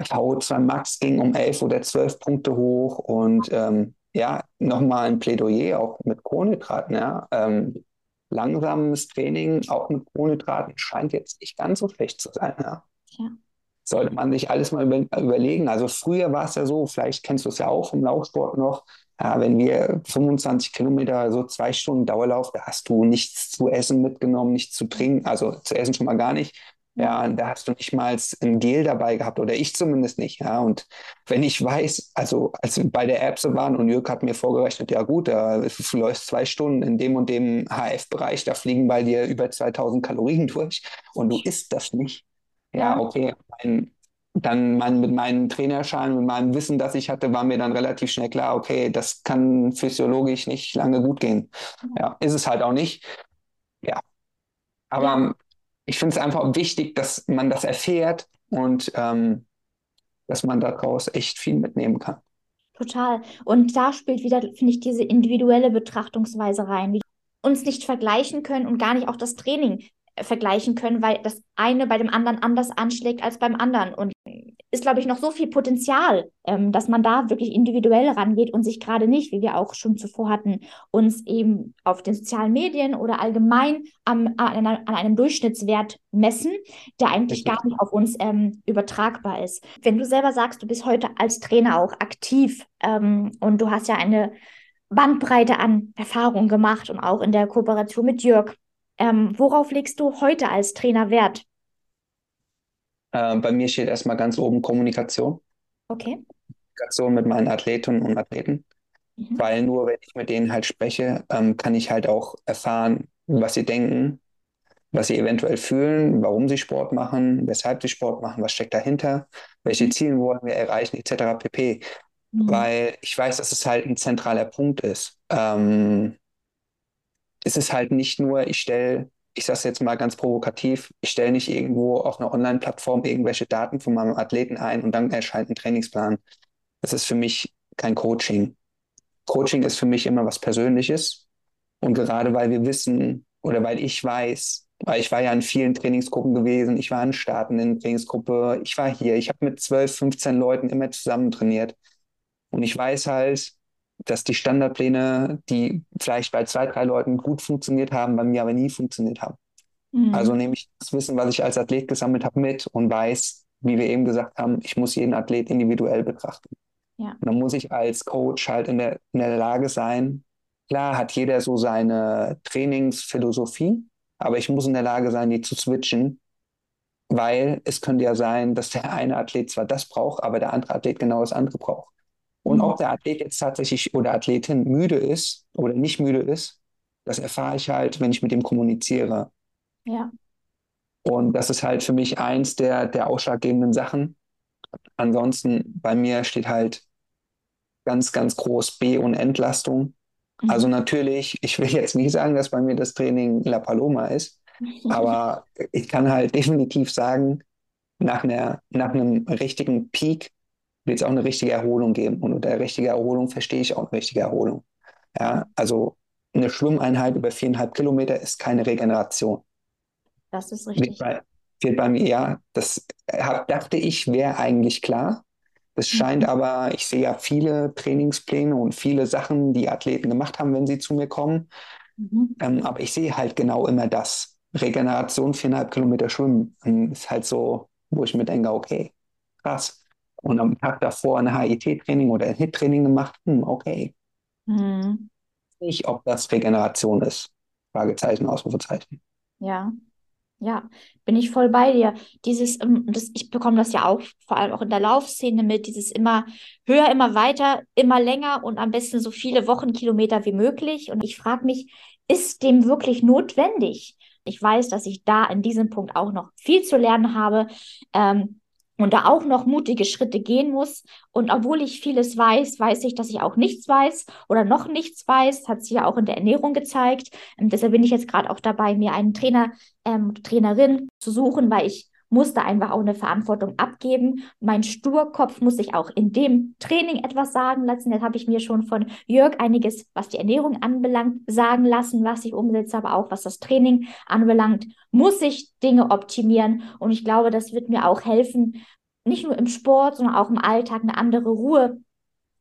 Speaker 2: VO2 Max ging um 11 oder 12 Punkte hoch und ähm, ja, nochmal ein Plädoyer auch mit Kohlenhydraten. Ja. Ähm, langsames Training auch mit Kohlenhydraten scheint jetzt nicht ganz so schlecht zu sein. Ja. ja sollte man sich alles mal über, überlegen. Also früher war es ja so, vielleicht kennst du es ja auch vom Laufsport noch, ja, wenn wir 25 Kilometer, so zwei Stunden Dauerlauf, da hast du nichts zu essen mitgenommen, nichts zu trinken, also zu essen schon mal gar nicht. Ja, da hast du nicht mal ein Gel dabei gehabt oder ich zumindest nicht. Ja, und wenn ich weiß, also als wir bei der Erbse waren und Jörg hat mir vorgerechnet, ja gut, da du läufst zwei Stunden in dem und dem HF-Bereich, da fliegen bei dir über 2000 Kalorien durch und du isst das nicht ja, okay, mein, dann mein, mit meinen Trainerschein, mit meinem Wissen, das ich hatte, war mir dann relativ schnell klar, okay, das kann physiologisch nicht lange gut gehen. Ja, ist es halt auch nicht. Ja. Aber ja. Ich finde es einfach wichtig, dass man das erfährt und ähm, dass man daraus echt viel mitnehmen kann.
Speaker 1: Total. Und da spielt wieder, finde ich, diese individuelle Betrachtungsweise rein, wie uns nicht vergleichen können und gar nicht auch das Training vergleichen können, weil das eine bei dem anderen anders anschlägt als beim anderen. Und ist, glaube ich, noch so viel Potenzial, ähm, dass man da wirklich individuell rangeht und sich gerade nicht, wie wir auch schon zuvor hatten, uns eben auf den sozialen Medien oder allgemein am, an, an, einem Durchschnittswert messen, der eigentlich gar nicht auf uns ähm, übertragbar ist. Wenn du selber sagst, du bist heute als Trainer auch aktiv ähm, und du hast ja eine Bandbreite an Erfahrungen gemacht und auch in der Kooperation mit Jörg ähm, worauf legst du heute als Trainer Wert?
Speaker 2: Äh, bei mir steht erstmal ganz oben Kommunikation.
Speaker 1: Okay.
Speaker 2: Kommunikation mit meinen Athletinnen und Athleten. Mhm. Weil nur wenn ich mit denen halt spreche, ähm, kann ich halt auch erfahren, was sie denken, was sie eventuell fühlen, warum sie Sport machen, weshalb sie Sport machen, was steckt dahinter, welche mhm. Ziele wollen wir erreichen, etc. pp. Mhm. Weil ich weiß, dass es halt ein zentraler Punkt ist. Ähm, ist es halt nicht nur, ich stelle, ich sage es jetzt mal ganz provokativ, ich stelle nicht irgendwo auf einer Online-Plattform irgendwelche Daten von meinem Athleten ein und dann erscheint ein Trainingsplan. Das ist für mich kein Coaching. Coaching ist für mich immer was Persönliches. Und gerade weil wir wissen oder weil ich weiß, weil ich war ja in vielen Trainingsgruppen gewesen, ich war in der Trainingsgruppe, ich war hier, ich habe mit 12, 15 Leuten immer zusammen trainiert. Und ich weiß halt, dass die Standardpläne, die vielleicht bei zwei, drei Leuten gut funktioniert haben, bei mir aber nie funktioniert haben. Mhm. Also nehme ich das Wissen, was ich als Athlet gesammelt habe, mit und weiß, wie wir eben gesagt haben, ich muss jeden Athlet individuell betrachten. Ja. Und dann muss ich als Coach halt in der, in der Lage sein, klar hat jeder so seine Trainingsphilosophie, aber ich muss in der Lage sein, die zu switchen, weil es könnte ja sein, dass der eine Athlet zwar das braucht, aber der andere Athlet genau das andere braucht. Und mhm. ob der Athlet jetzt tatsächlich oder Athletin müde ist oder nicht müde ist, das erfahre ich halt, wenn ich mit ihm kommuniziere.
Speaker 1: Ja.
Speaker 2: Und das ist halt für mich eins der, der ausschlaggebenden Sachen. Ansonsten bei mir steht halt ganz, ganz groß B und Entlastung. Mhm. Also natürlich, ich will jetzt nicht sagen, dass bei mir das Training La Paloma ist, <laughs> aber ich kann halt definitiv sagen, nach, einer, nach einem richtigen Peak wird es auch eine richtige Erholung geben. Und unter richtiger Erholung verstehe ich auch eine richtige Erholung. Ja, also eine Schwimmeinheit über viereinhalb Kilometer ist keine Regeneration.
Speaker 1: Das ist richtig.
Speaker 2: Wird bei, wird bei mir, ja, das hab, dachte ich, wäre eigentlich klar. Das mhm. scheint aber, ich sehe ja viele Trainingspläne und viele Sachen, die Athleten gemacht haben, wenn sie zu mir kommen. Mhm. Ähm, aber ich sehe halt genau immer das. Regeneration, viereinhalb Kilometer schwimmen. Und ist halt so, wo ich mir denke, okay, krass. Und am Tag davor ein HIT-Training oder ein HIT-Training gemacht, hm, okay. Mhm. Nicht, ob das Regeneration ist. Fragezeichen, Ausrufezeichen.
Speaker 1: Ja, ja, bin ich voll bei dir. Dieses, ähm, das, ich bekomme das ja auch vor allem auch in der Laufszene mit, dieses immer höher, immer weiter, immer länger und am besten so viele Wochenkilometer wie möglich. Und ich frage mich, ist dem wirklich notwendig? Ich weiß, dass ich da in diesem Punkt auch noch viel zu lernen habe. Ähm, und da auch noch mutige Schritte gehen muss. Und obwohl ich vieles weiß, weiß ich, dass ich auch nichts weiß oder noch nichts weiß. Hat sich ja auch in der Ernährung gezeigt. Und ähm, deshalb bin ich jetzt gerade auch dabei, mir einen Trainer, ähm, Trainerin zu suchen, weil ich musste einfach auch eine Verantwortung abgeben. Mein Sturkopf muss sich auch in dem Training etwas sagen lassen. Jetzt habe ich mir schon von Jörg einiges, was die Ernährung anbelangt, sagen lassen, was ich umsetze, aber auch was das Training anbelangt, muss ich Dinge optimieren. Und ich glaube, das wird mir auch helfen, nicht nur im Sport, sondern auch im Alltag eine andere Ruhe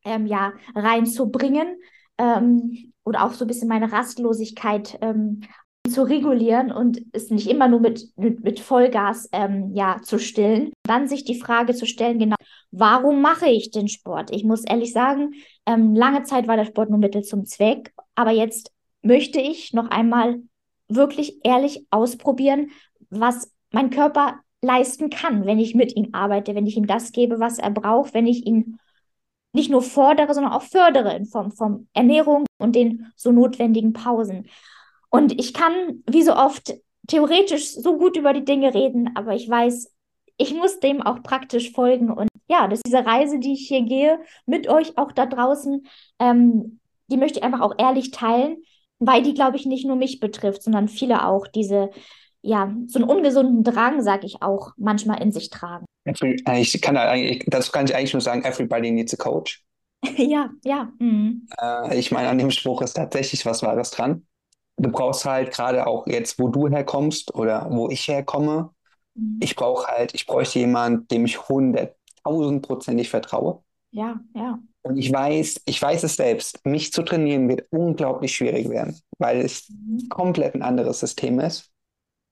Speaker 1: ähm, ja, reinzubringen. Ähm, oder auch so ein bisschen meine Rastlosigkeit ähm, zu regulieren und es nicht immer nur mit, mit, mit Vollgas ähm, ja, zu stillen. Dann sich die Frage zu stellen, genau, warum mache ich den Sport? Ich muss ehrlich sagen, ähm, lange Zeit war der Sport nur Mittel zum Zweck, aber jetzt möchte ich noch einmal wirklich ehrlich ausprobieren, was mein Körper leisten kann, wenn ich mit ihm arbeite, wenn ich ihm das gebe, was er braucht, wenn ich ihn nicht nur fordere, sondern auch fördere in Form von Ernährung und den so notwendigen Pausen. Und ich kann, wie so oft, theoretisch so gut über die Dinge reden, aber ich weiß, ich muss dem auch praktisch folgen. Und ja, das ist diese Reise, die ich hier gehe, mit euch auch da draußen, ähm, die möchte ich einfach auch ehrlich teilen, weil die, glaube ich, nicht nur mich betrifft, sondern viele auch diese, ja, so einen ungesunden Drang, sage ich auch, manchmal in sich tragen.
Speaker 2: Ich kann eigentlich, das kann ich eigentlich nur sagen, everybody needs a coach. <laughs>
Speaker 1: ja, ja. Mhm.
Speaker 2: Äh, ich meine, an dem Spruch ist tatsächlich was Wahres dran du brauchst halt gerade auch jetzt, wo du herkommst oder wo ich herkomme, mhm. ich brauche halt, ich bräuchte jemanden, dem ich hunderttausendprozentig vertraue.
Speaker 1: Ja, ja.
Speaker 2: Und ich weiß, ich weiß es selbst, mich zu trainieren wird unglaublich schwierig werden, weil es mhm. komplett ein anderes System ist.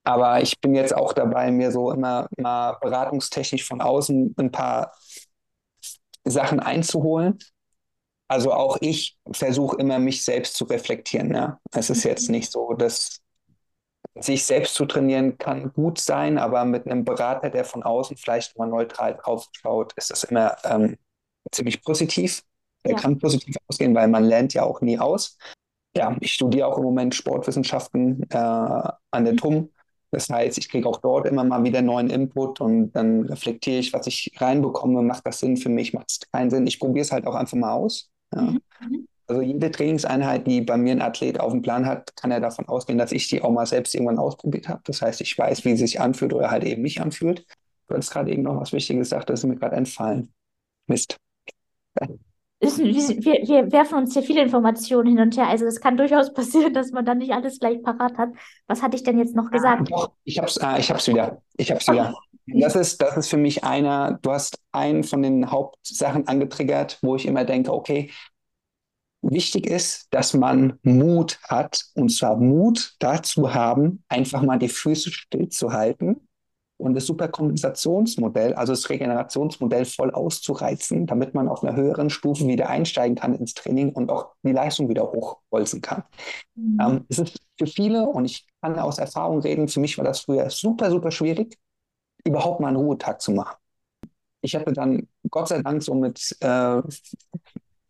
Speaker 2: Aber ich bin jetzt auch dabei, mir so immer mal beratungstechnisch von außen ein paar Sachen einzuholen, also auch ich versuche immer, mich selbst zu reflektieren. Ja? Es ist jetzt nicht so, dass sich selbst zu trainieren kann gut sein, aber mit einem Berater, der von außen vielleicht mal neutral drauf schaut, ist das immer ähm, ziemlich positiv. Der ja. kann positiv ausgehen, weil man lernt ja auch nie aus. Ja, ich studiere auch im Moment Sportwissenschaften äh, an der mhm. TUM. Das heißt, ich kriege auch dort immer mal wieder neuen Input und dann reflektiere ich, was ich reinbekomme. Macht das Sinn für mich? Macht es keinen Sinn? Ich probiere es halt auch einfach mal aus. Ja. Mhm. mhm. Also jede Trainingseinheit, die bei mir ein Athlet auf dem Plan hat, kann er davon ausgehen, dass ich die auch mal selbst irgendwann ausprobiert habe. Das heißt, ich weiß, wie sie sich anfühlt oder halt eben nicht anfühlt. Du hast gerade eben noch was Wichtiges gesagt, das ist mir gerade entfallen. Mist.
Speaker 1: Wir, wir, werfen uns hier viele Informationen hin und her. Also es kann durchaus <laughs> passieren, dass man dann nicht alles gleich parat hat. Was hatte ich denn jetzt noch gesagt?
Speaker 2: Ah, ich hab's, ah, ich hab's wieder. Ich hab's wieder. <laughs> Das ist, das ist für mich einer, du hast einen von den Hauptsachen angetriggert, wo ich immer denke, okay, Wichtig ist, dass man Mut hat, und zwar Mut dazu haben, einfach mal die Füße stillzuhalten und das Superkompensationsmodell, also das Regenerationsmodell voll auszureizen, damit man auf einer höheren Stufe wieder einsteigen kann ins Training und auch die Leistung wieder hochholzen kann. Mhm. Ähm, es ist für viele, und ich kann aus Erfahrung reden, für mich war das früher super, super schwierig, überhaupt mal einen Ruhetag zu machen. Ich hatte dann Gott sei Dank so mit äh,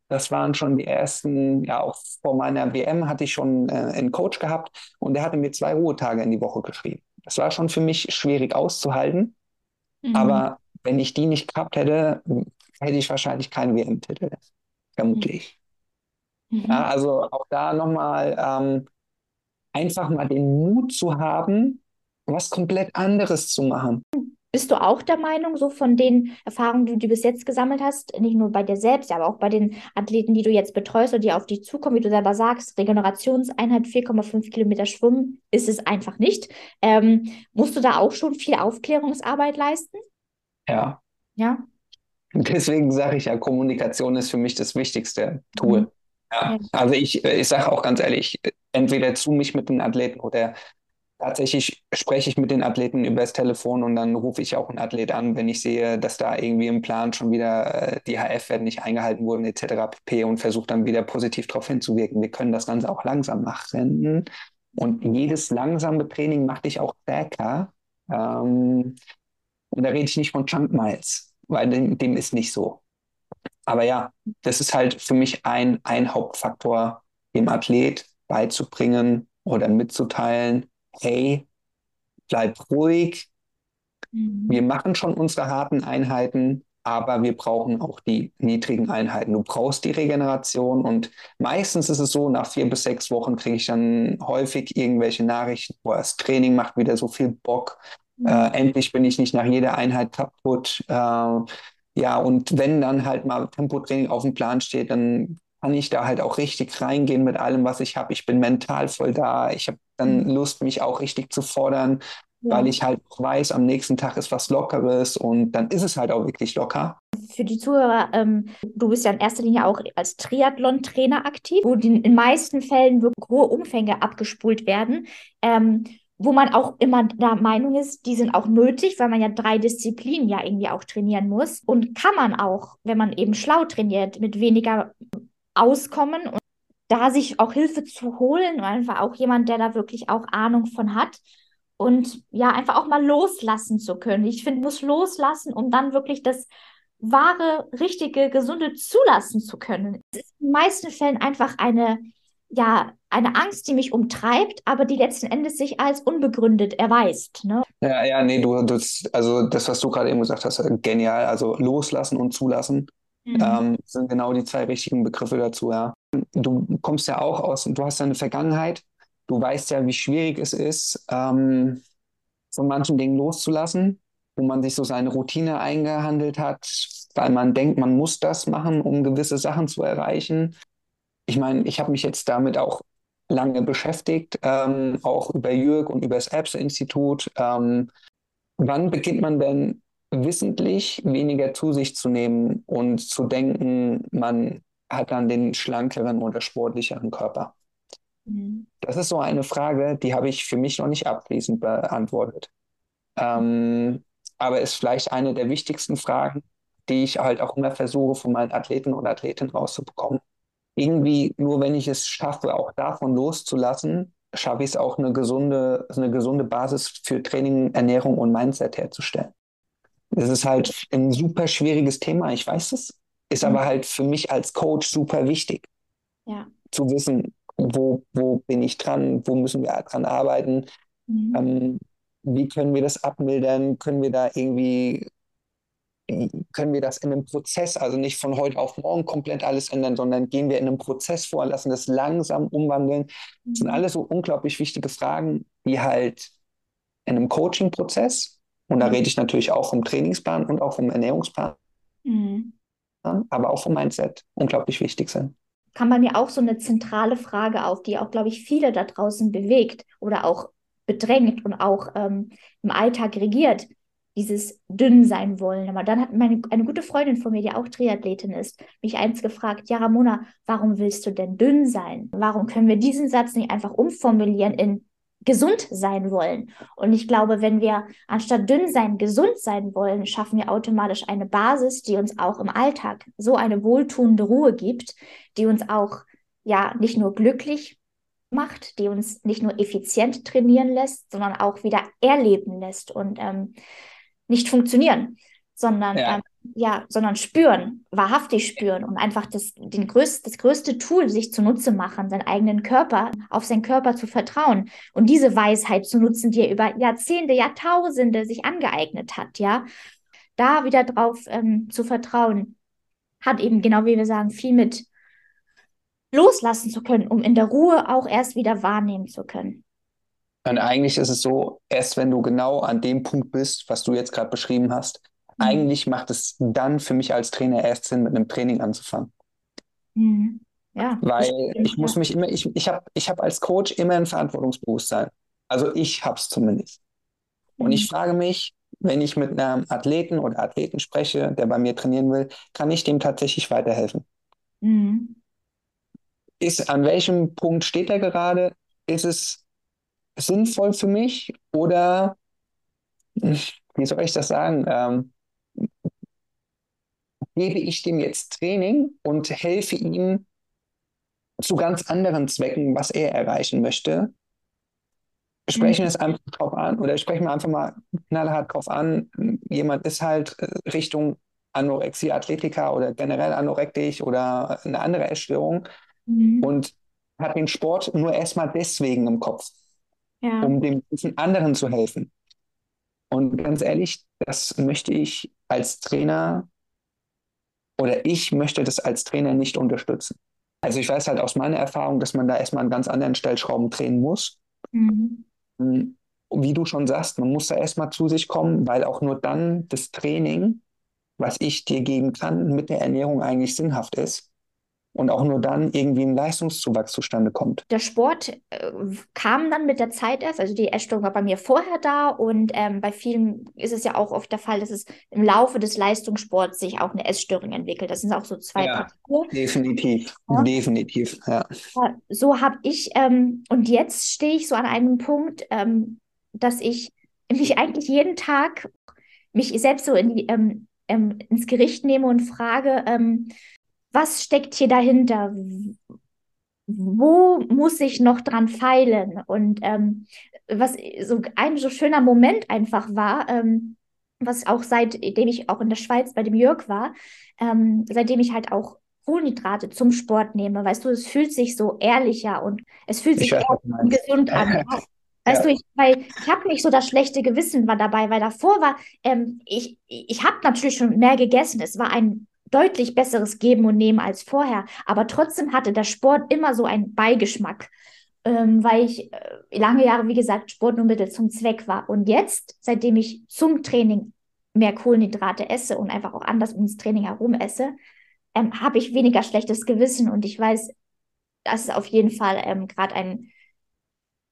Speaker 2: das waren schon die ersten, ja, auch vor meiner WM hatte ich schon äh, einen Coach gehabt und der hatte mir zwei Ruhetage in die Woche geschrieben. Das war schon für mich schwierig auszuhalten. Mhm. Aber wenn ich die nicht gehabt hätte, hätte ich wahrscheinlich keinen WM-Titel. Vermutlich. Mhm. Ja, also auch da nochmal ähm, einfach mal den Mut zu haben, was komplett anderes zu machen.
Speaker 1: Bist du auch der Meinung, so von den Erfahrungen, die du bis jetzt gesammelt hast, nicht nur bei dir selbst, aber auch bei den Athleten, die du jetzt betreust oder die auf dich zukommen, wie du selber sagst, Regenerationseinheit 4,5 Kilometer Schwimmen ist es einfach nicht. Ähm, musst du da auch schon viel Aufklärungsarbeit leisten?
Speaker 2: Ja.
Speaker 1: Ja.
Speaker 2: Deswegen sage ich ja, Kommunikation ist für mich das wichtigste Tool. Mhm. Ja. Also ich, ich sage auch ganz ehrlich, entweder zu mich mit den Athleten oder Tatsächlich spreche ich mit den Athleten über das Telefon und dann rufe ich auch einen Athlet an, wenn ich sehe, dass da irgendwie im Plan schon wieder äh, die HF-Werte nicht eingehalten wurden etc. pp. und versuche dann wieder positiv darauf hinzuwirken. Wir können das Ganze auch langsam machen und jedes langsame Training macht dich auch stärker. Ähm, und da rede ich nicht von Chunk Miles, weil dem, dem ist nicht so. Aber ja, das ist halt für mich ein, ein Hauptfaktor, dem Athlet beizubringen oder mitzuteilen, hey, bleib ruhig, mhm. wir machen schon unsere harten Einheiten, aber wir brauchen auch die niedrigen Einheiten. Du brauchst die Regeneration und meistens ist es so, nach vier bis sechs Wochen kriege ich dann häufig irgendwelche Nachrichten, wo das Training macht wieder so viel Bock. Mhm. Äh, endlich bin ich nicht nach jeder Einheit kaputt. Äh, ja, und wenn dann halt mal Tempotraining auf dem Plan steht, dann kann ich da halt auch richtig reingehen mit allem, was ich habe. Ich bin mental voll da. Ich habe dann mhm. Lust, mich auch richtig zu fordern, ja. weil ich halt weiß, am nächsten Tag ist was Lockeres und dann ist es halt auch wirklich locker.
Speaker 1: Für die Zuhörer, ähm, du bist ja in erster Linie auch als Triathlon-Trainer aktiv, wo in den meisten Fällen wirklich hohe Umfänge abgespult werden. Ähm, wo man auch immer der Meinung ist, die sind auch nötig, weil man ja drei Disziplinen ja irgendwie auch trainieren muss. Und kann man auch, wenn man eben schlau trainiert, mit weniger auskommen und da sich auch Hilfe zu holen, einfach auch jemand, der da wirklich auch Ahnung von hat und ja, einfach auch mal loslassen zu können. Ich finde, muss loslassen, um dann wirklich das wahre, richtige, gesunde zulassen zu können. Es ist in den meisten Fällen einfach eine, ja, eine Angst, die mich umtreibt, aber die letzten Endes sich als unbegründet erweist. Ne?
Speaker 2: Ja, ja, nee, du, das, also das, was du gerade eben gesagt hast, genial. Also loslassen und zulassen Mhm. Ähm, sind genau die zwei richtigen Begriffe dazu, ja. Du kommst ja auch aus, du hast ja eine Vergangenheit, du weißt ja, wie schwierig es ist, ähm, von manchen Dingen loszulassen, wo man sich so seine Routine eingehandelt hat, weil man denkt, man muss das machen, um gewisse Sachen zu erreichen. Ich meine, ich habe mich jetzt damit auch lange beschäftigt, ähm, auch über Jürg und über das Apps-Institut. Ähm, wann beginnt man denn wissentlich weniger zu sich zu nehmen und zu denken, man hat dann den schlankeren oder sportlicheren Körper? Mhm. Das ist so eine Frage, die habe ich für mich noch nicht abschließend beantwortet. Ähm, aber ist vielleicht eine der wichtigsten Fragen, die ich halt auch immer versuche, von meinen Athleten und Athletinnen rauszubekommen. Irgendwie, nur wenn ich es schaffe, auch davon loszulassen, schaffe ich es auch eine gesunde, eine gesunde Basis für Training, Ernährung und Mindset herzustellen. Das ist halt ein super schwieriges Thema, ich weiß es, ist mhm. aber halt für mich als Coach super wichtig. Ja. Zu wissen, wo, wo bin ich dran, wo müssen wir dran arbeiten, mhm. ähm, wie können wir das abmildern, können wir da irgendwie, können wir das in einem Prozess, also nicht von heute auf morgen komplett alles ändern, sondern gehen wir in einem Prozess vor, lassen das langsam umwandeln. Das sind mhm. alles so unglaublich wichtige Fragen, die halt in einem Coaching-Prozess und da mhm. rede ich natürlich auch vom Trainingsplan und auch vom Ernährungsplan, mhm. aber auch vom Mindset unglaublich wichtig sind.
Speaker 1: Kam bei mir auch so eine zentrale Frage auf, die auch, glaube ich, viele da draußen bewegt oder auch bedrängt und auch ähm, im Alltag regiert, dieses dünn sein wollen. Aber dann hat meine, eine gute Freundin von mir, die auch Triathletin ist, mich eins gefragt, ja Ramona, warum willst du denn dünn sein? Warum können wir diesen Satz nicht einfach umformulieren in gesund sein wollen. Und ich glaube, wenn wir anstatt dünn sein, gesund sein wollen, schaffen wir automatisch eine Basis, die uns auch im Alltag so eine wohltuende Ruhe gibt, die uns auch ja nicht nur glücklich macht, die uns nicht nur effizient trainieren lässt, sondern auch wieder erleben lässt und ähm, nicht funktionieren, sondern ja. ähm, ja, sondern spüren, wahrhaftig spüren und einfach das, den größt, das größte Tool sich zunutze machen, seinen eigenen Körper, auf seinen Körper zu vertrauen und diese Weisheit zu nutzen, die er über Jahrzehnte, Jahrtausende sich angeeignet hat, ja. Da wieder drauf ähm, zu vertrauen, hat eben genau wie wir sagen, viel mit loslassen zu können, um in der Ruhe auch erst wieder wahrnehmen zu können.
Speaker 2: Und eigentlich ist es so, erst wenn du genau an dem Punkt bist, was du jetzt gerade beschrieben hast, mhm. eigentlich macht es dann für mich als Trainer erst Sinn, mit einem Training anzufangen. Mhm. Ja, Weil ich muss mich immer, ich, ich habe ich hab als Coach immer ein Verantwortungsbewusstsein. Also ich habe es zumindest. Und ich mhm. frage mich, wenn ich mit einem Athleten oder Athleten spreche, der bei mir trainieren will, kann ich dem tatsächlich weiterhelfen? Mhm. Ist, an welchem Punkt steht er gerade? Ist es sinnvoll für mich oder, wie soll ich das sagen, ähm, gebe ich dem jetzt Training und helfe ihm zu ganz anderen Zwecken, was er erreichen möchte? Sprechen wir es einfach drauf an oder sprechen wir einfach mal knallhart drauf an, jemand ist halt äh, Richtung Anorexie, Athletika oder generell anorektisch oder eine andere Essstörung mhm. und hat den Sport nur erstmal deswegen im Kopf, ja. um dem anderen zu helfen. Und ganz ehrlich, das möchte ich als Trainer oder ich möchte das als Trainer nicht unterstützen. Also ich weiß halt aus meiner Erfahrung, dass man da erstmal an ganz anderen Stellschrauben drehen muss. Mhm. Hm, wie du schon sagst, man muss da erstmal zu sich kommen, weil auch nur dann das Training, was ich dir geben kann, mit der Ernährung eigentlich sinnhaft ist und auch nur dann irgendwie ein Leistungszuwachs zustande kommt.
Speaker 1: Der Sport äh, kam dann mit der Zeit erst, also die Essstörung war bei mir vorher da und ähm, bei vielen ist es ja auch oft der Fall, dass es im Laufe des Leistungssports sich auch eine Essstörung entwickelt. Das sind auch so zwei
Speaker 2: ja. Definitiv, ja. definitiv, ja.
Speaker 1: So habe ich, ähm, und jetzt stehe ich so an einem Punkt, ähm, dass ich mich eigentlich jeden Tag mich selbst so in die, ähm, ähm, ins Gericht nehme und frage, ähm, was steckt hier dahinter? Wo muss ich noch dran feilen? Und ähm, was so ein so schöner Moment einfach war, ähm, was auch seitdem ich auch in der Schweiz bei dem Jörg war, ähm, seitdem ich halt auch Kohlenhydrate zum Sport nehme, weißt du, es fühlt sich so ehrlicher und es fühlt sich gesund an. <laughs> Weißt ja. du, ich, weil ich habe nicht so das schlechte Gewissen war dabei, weil davor war, ähm, ich, ich habe natürlich schon mehr gegessen. Es war ein deutlich besseres Geben und Nehmen als vorher. Aber trotzdem hatte der Sport immer so einen Beigeschmack, ähm, weil ich äh, lange Jahre, wie gesagt, Sport nur Mittel zum Zweck war. Und jetzt, seitdem ich zum Training mehr Kohlenhydrate esse und einfach auch anders ums Training herum esse, ähm, habe ich weniger schlechtes Gewissen und ich weiß, das ist auf jeden Fall ähm, gerade ein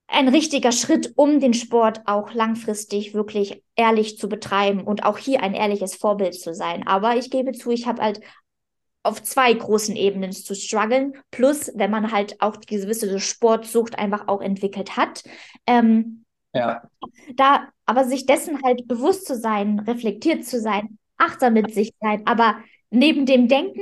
Speaker 1: ein richtiger Schritt, um den Sport auch langfristig wirklich ehrlich zu betreiben und auch hier ein ehrliches Vorbild zu sein. Aber ich gebe zu, ich habe halt auf zwei großen Ebenen zu strugglen. Plus, wenn man halt auch die gewisse Sportsucht einfach auch entwickelt hat. Ähm, ja. Da, aber sich dessen halt bewusst zu sein, reflektiert zu sein, achtsam mit sich sein, aber neben dem Denken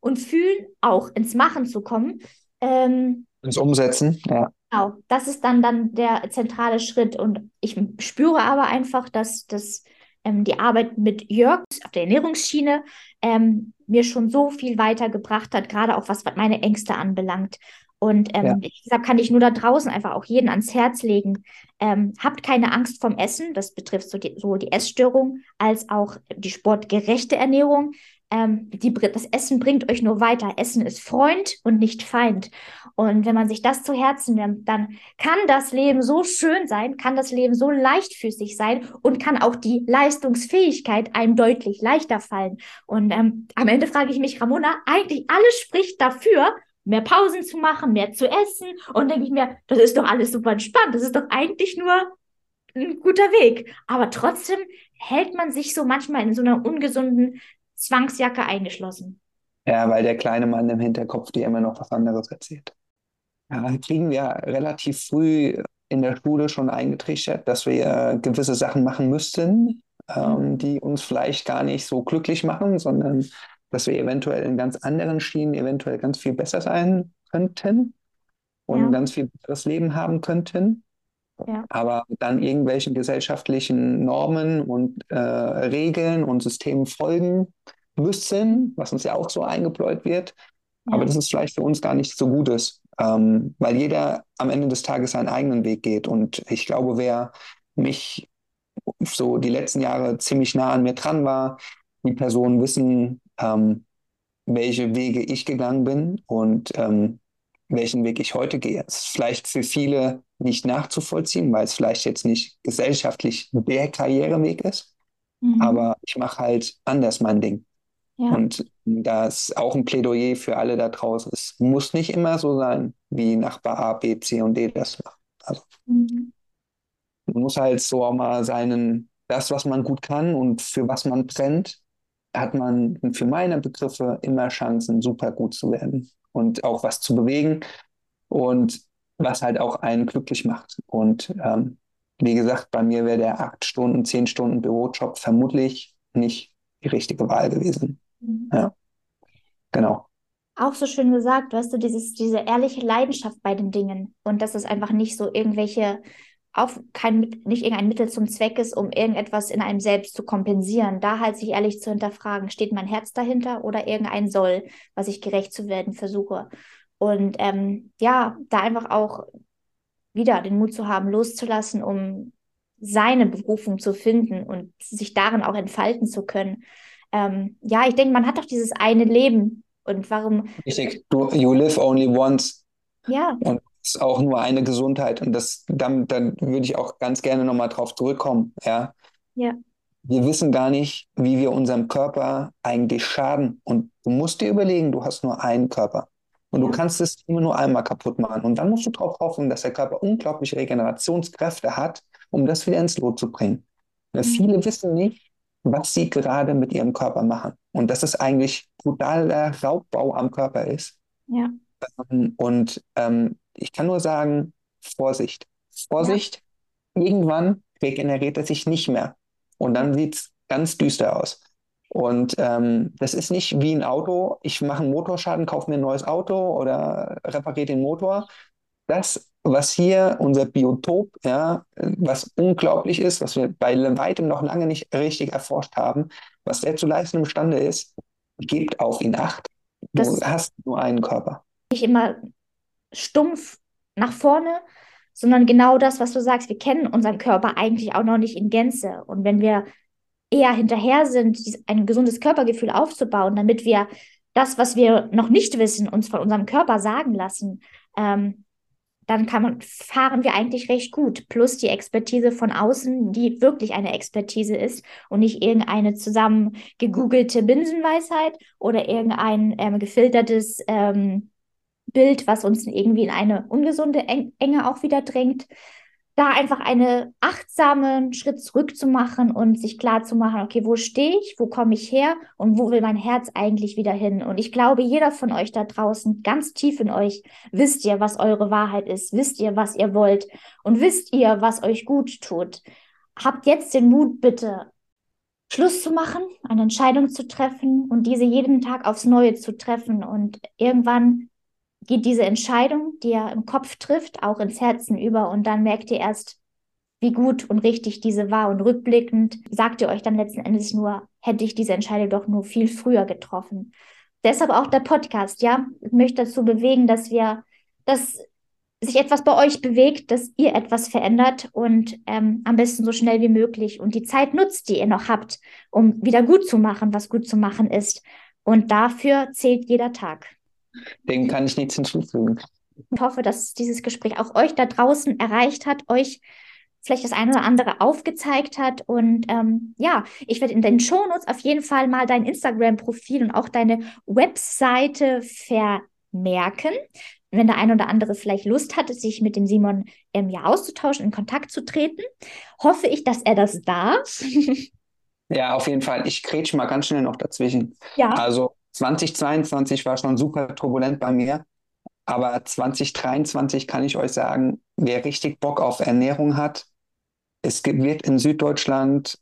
Speaker 1: und Fühlen auch ins Machen zu kommen.
Speaker 2: Ähm, ins Umsetzen, ja.
Speaker 1: Genau, das ist dann, dann der zentrale Schritt. Und ich spüre aber einfach, dass, dass ähm, die Arbeit mit Jörg auf der Ernährungsschiene ähm, mir schon so viel weitergebracht hat, gerade auch was meine Ängste anbelangt. Und ähm, ja. deshalb kann ich nur da draußen einfach auch jeden ans Herz legen. Ähm, habt keine Angst vom Essen, das betrifft so die, so die Essstörung als auch die sportgerechte Ernährung ähm, die, das Essen bringt euch nur weiter. Essen ist Freund und nicht Feind. Und wenn man sich das zu Herzen nimmt, dann kann das Leben so schön sein, kann das Leben so leichtfüßig sein und kann auch die Leistungsfähigkeit einem deutlich leichter fallen. Und ähm, am Ende frage ich mich, Ramona, eigentlich alles spricht dafür, mehr Pausen zu machen, mehr zu essen. Und denke ich mir, das ist doch alles super entspannt. Das ist doch eigentlich nur ein guter Weg. Aber trotzdem hält man sich so manchmal in so einer ungesunden Zwangsjacke eingeschlossen.
Speaker 2: Ja, weil der kleine Mann im Hinterkopf dir immer noch was anderes erzählt. Ja, dann kriegen wir relativ früh in der Schule schon eingetrichtert, dass wir gewisse Sachen machen müssten, ähm, mhm. die uns vielleicht gar nicht so glücklich machen, sondern dass wir eventuell in ganz anderen Schienen eventuell ganz viel besser sein könnten und ja. ein ganz viel besseres Leben haben könnten. Ja. Aber dann irgendwelchen gesellschaftlichen Normen und äh, Regeln und Systemen folgen müssen, was uns ja auch so eingebläut wird. Ja. Aber das ist vielleicht für uns gar nicht so Gutes, ähm, weil jeder am Ende des Tages seinen eigenen Weg geht. Und ich glaube, wer mich so die letzten Jahre ziemlich nah an mir dran war, die Personen wissen, ähm, welche Wege ich gegangen bin und ähm, welchen Weg ich heute gehe. Es ist vielleicht für viele nicht nachzuvollziehen, weil es vielleicht jetzt nicht gesellschaftlich der Karriereweg ist. Mhm. Aber ich mache halt anders mein Ding. Ja. Und da ist auch ein Plädoyer für alle da draußen. Es muss nicht immer so sein, wie Nachbar A, B, C und D das macht. Also mhm. man muss halt so auch mal seinen, das, was man gut kann und für was man brennt, hat man für meine Begriffe immer Chancen, super gut zu werden und auch was zu bewegen und was halt auch einen glücklich macht. Und ähm, wie gesagt, bei mir wäre der acht Stunden, zehn Stunden Bürojob vermutlich nicht die richtige Wahl gewesen. Mhm. Ja, genau.
Speaker 1: Auch so schön gesagt, weißt du, dieses, diese ehrliche Leidenschaft bei den Dingen und dass es einfach nicht so irgendwelche auf kein, nicht irgendein Mittel zum Zweck ist, um irgendetwas in einem selbst zu kompensieren. Da halt sich ehrlich zu hinterfragen, steht mein Herz dahinter oder irgendein Soll, was ich gerecht zu werden versuche. Und ähm, ja, da einfach auch wieder den Mut zu haben, loszulassen, um seine Berufung zu finden und sich darin auch entfalten zu können. Ähm, ja, ich denke, man hat doch dieses eine Leben. Und warum?
Speaker 2: Richtig, du, you live only once.
Speaker 1: Ja.
Speaker 2: Und ist auch nur eine Gesundheit. Und das, dann, dann würde ich auch ganz gerne nochmal drauf zurückkommen. Ja.
Speaker 1: ja.
Speaker 2: Wir wissen gar nicht, wie wir unserem Körper eigentlich schaden. Und du musst dir überlegen, du hast nur einen Körper. Und du kannst es immer nur einmal kaputt machen. Und dann musst du darauf hoffen, dass der Körper unglaubliche Regenerationskräfte hat, um das wieder ins Lot zu bringen. Mhm. Viele wissen nicht, was sie gerade mit ihrem Körper machen. Und dass es eigentlich brutaler Raubbau am Körper ist.
Speaker 1: Ja.
Speaker 2: Ähm, und ähm, ich kann nur sagen, Vorsicht. Vorsicht, ja. irgendwann regeneriert er sich nicht mehr. Und dann sieht es ganz düster aus. Und ähm, das ist nicht wie ein Auto, ich mache einen Motorschaden, kaufe mir ein neues Auto oder repariere den Motor. Das, was hier unser Biotop, ja, was unglaublich ist, was wir bei weitem noch lange nicht richtig erforscht haben, was der zu leisten imstande ist, gebt auf ihn Acht. Du das hast nur einen Körper.
Speaker 1: Nicht immer stumpf nach vorne, sondern genau das, was du sagst. Wir kennen unseren Körper eigentlich auch noch nicht in Gänze. Und wenn wir eher hinterher sind, ein gesundes Körpergefühl aufzubauen, damit wir das, was wir noch nicht wissen, uns von unserem Körper sagen lassen, ähm, dann man, fahren wir eigentlich recht gut. Plus die Expertise von außen, die wirklich eine Expertise ist und nicht irgendeine zusammen gegoogelte Binsenweisheit oder irgendein ähm, gefiltertes ähm, Bild, was uns irgendwie in eine ungesunde Enge auch wieder drängt, da einfach einen achtsamen Schritt zurück zu machen und sich klar zu machen, okay, wo stehe ich, wo komme ich her und wo will mein Herz eigentlich wieder hin? Und ich glaube, jeder von euch da draußen, ganz tief in euch, wisst ihr, was eure Wahrheit ist, wisst ihr, was ihr wollt und wisst ihr, was euch gut tut. Habt jetzt den Mut, bitte Schluss zu machen, eine Entscheidung zu treffen und diese jeden Tag aufs Neue zu treffen und irgendwann geht diese Entscheidung, die er im Kopf trifft, auch ins Herzen über und dann merkt ihr erst, wie gut und richtig diese war. Und rückblickend sagt ihr euch dann letzten Endes nur, hätte ich diese Entscheidung doch nur viel früher getroffen. Deshalb auch der Podcast, ja. Ich möchte dazu bewegen, dass wir, dass sich etwas bei euch bewegt, dass ihr etwas verändert und ähm, am besten so schnell wie möglich und die Zeit nutzt, die ihr noch habt, um wieder gut zu machen, was gut zu machen ist. Und dafür zählt jeder Tag.
Speaker 2: Dem kann ich nichts hinzufügen.
Speaker 1: Ich hoffe, dass dieses Gespräch auch euch da draußen erreicht hat, euch vielleicht das eine oder andere aufgezeigt hat. Und ähm, ja, ich werde in den Shownotes auf jeden Fall mal dein Instagram-Profil und auch deine Webseite vermerken. Wenn der eine oder andere vielleicht Lust hatte, sich mit dem Simon ähm, ja auszutauschen, in Kontakt zu treten, hoffe ich, dass er das darf. <laughs>
Speaker 2: ja, auf jeden Fall. Ich grätsche mal ganz schnell noch dazwischen.
Speaker 1: Ja.
Speaker 2: Also 2022 war schon super turbulent bei mir. Aber 2023 kann ich euch sagen, wer richtig Bock auf Ernährung hat, es wird in Süddeutschland,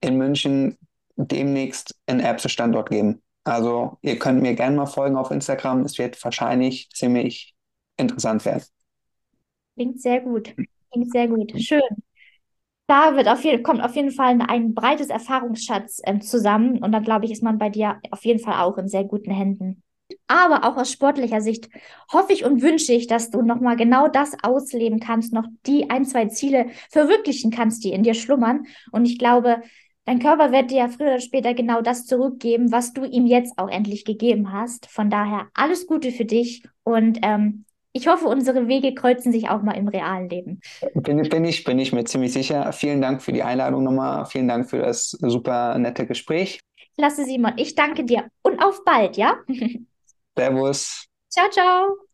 Speaker 2: in München demnächst einen Erbse-Standort geben. Also ihr könnt mir gerne mal folgen auf Instagram. Es wird wahrscheinlich ziemlich interessant werden.
Speaker 1: Klingt sehr gut. Klingt sehr gut. Schön da wird auf jeden, kommt auf jeden Fall ein, breites Erfahrungsschatz ähm, zusammen. Und dann glaube ich, ist man bei dir auf jeden Fall auch in sehr guten Händen. Aber auch aus sportlicher Sicht hoffe ich und wünsche ich, dass du nochmal genau das ausleben kannst, noch die ein, zwei Ziele verwirklichen kannst, die in dir schlummern. Und ich glaube, Dein Körper wird dir ja früher oder später genau das zurückgeben, was du ihm jetzt auch endlich gegeben hast. Von daher alles Gute für dich und ähm, ich hoffe, unsere Wege kreuzen sich auch mal im realen Leben.
Speaker 2: Bin, bin, ich, bin ich mir ziemlich sicher. Vielen Dank für die Einladung nochmal. Vielen Dank für das super nette Gespräch.
Speaker 1: Lasse Simon, ich danke dir und auf bald, ja?
Speaker 2: Servus.
Speaker 1: Ciao, ciao.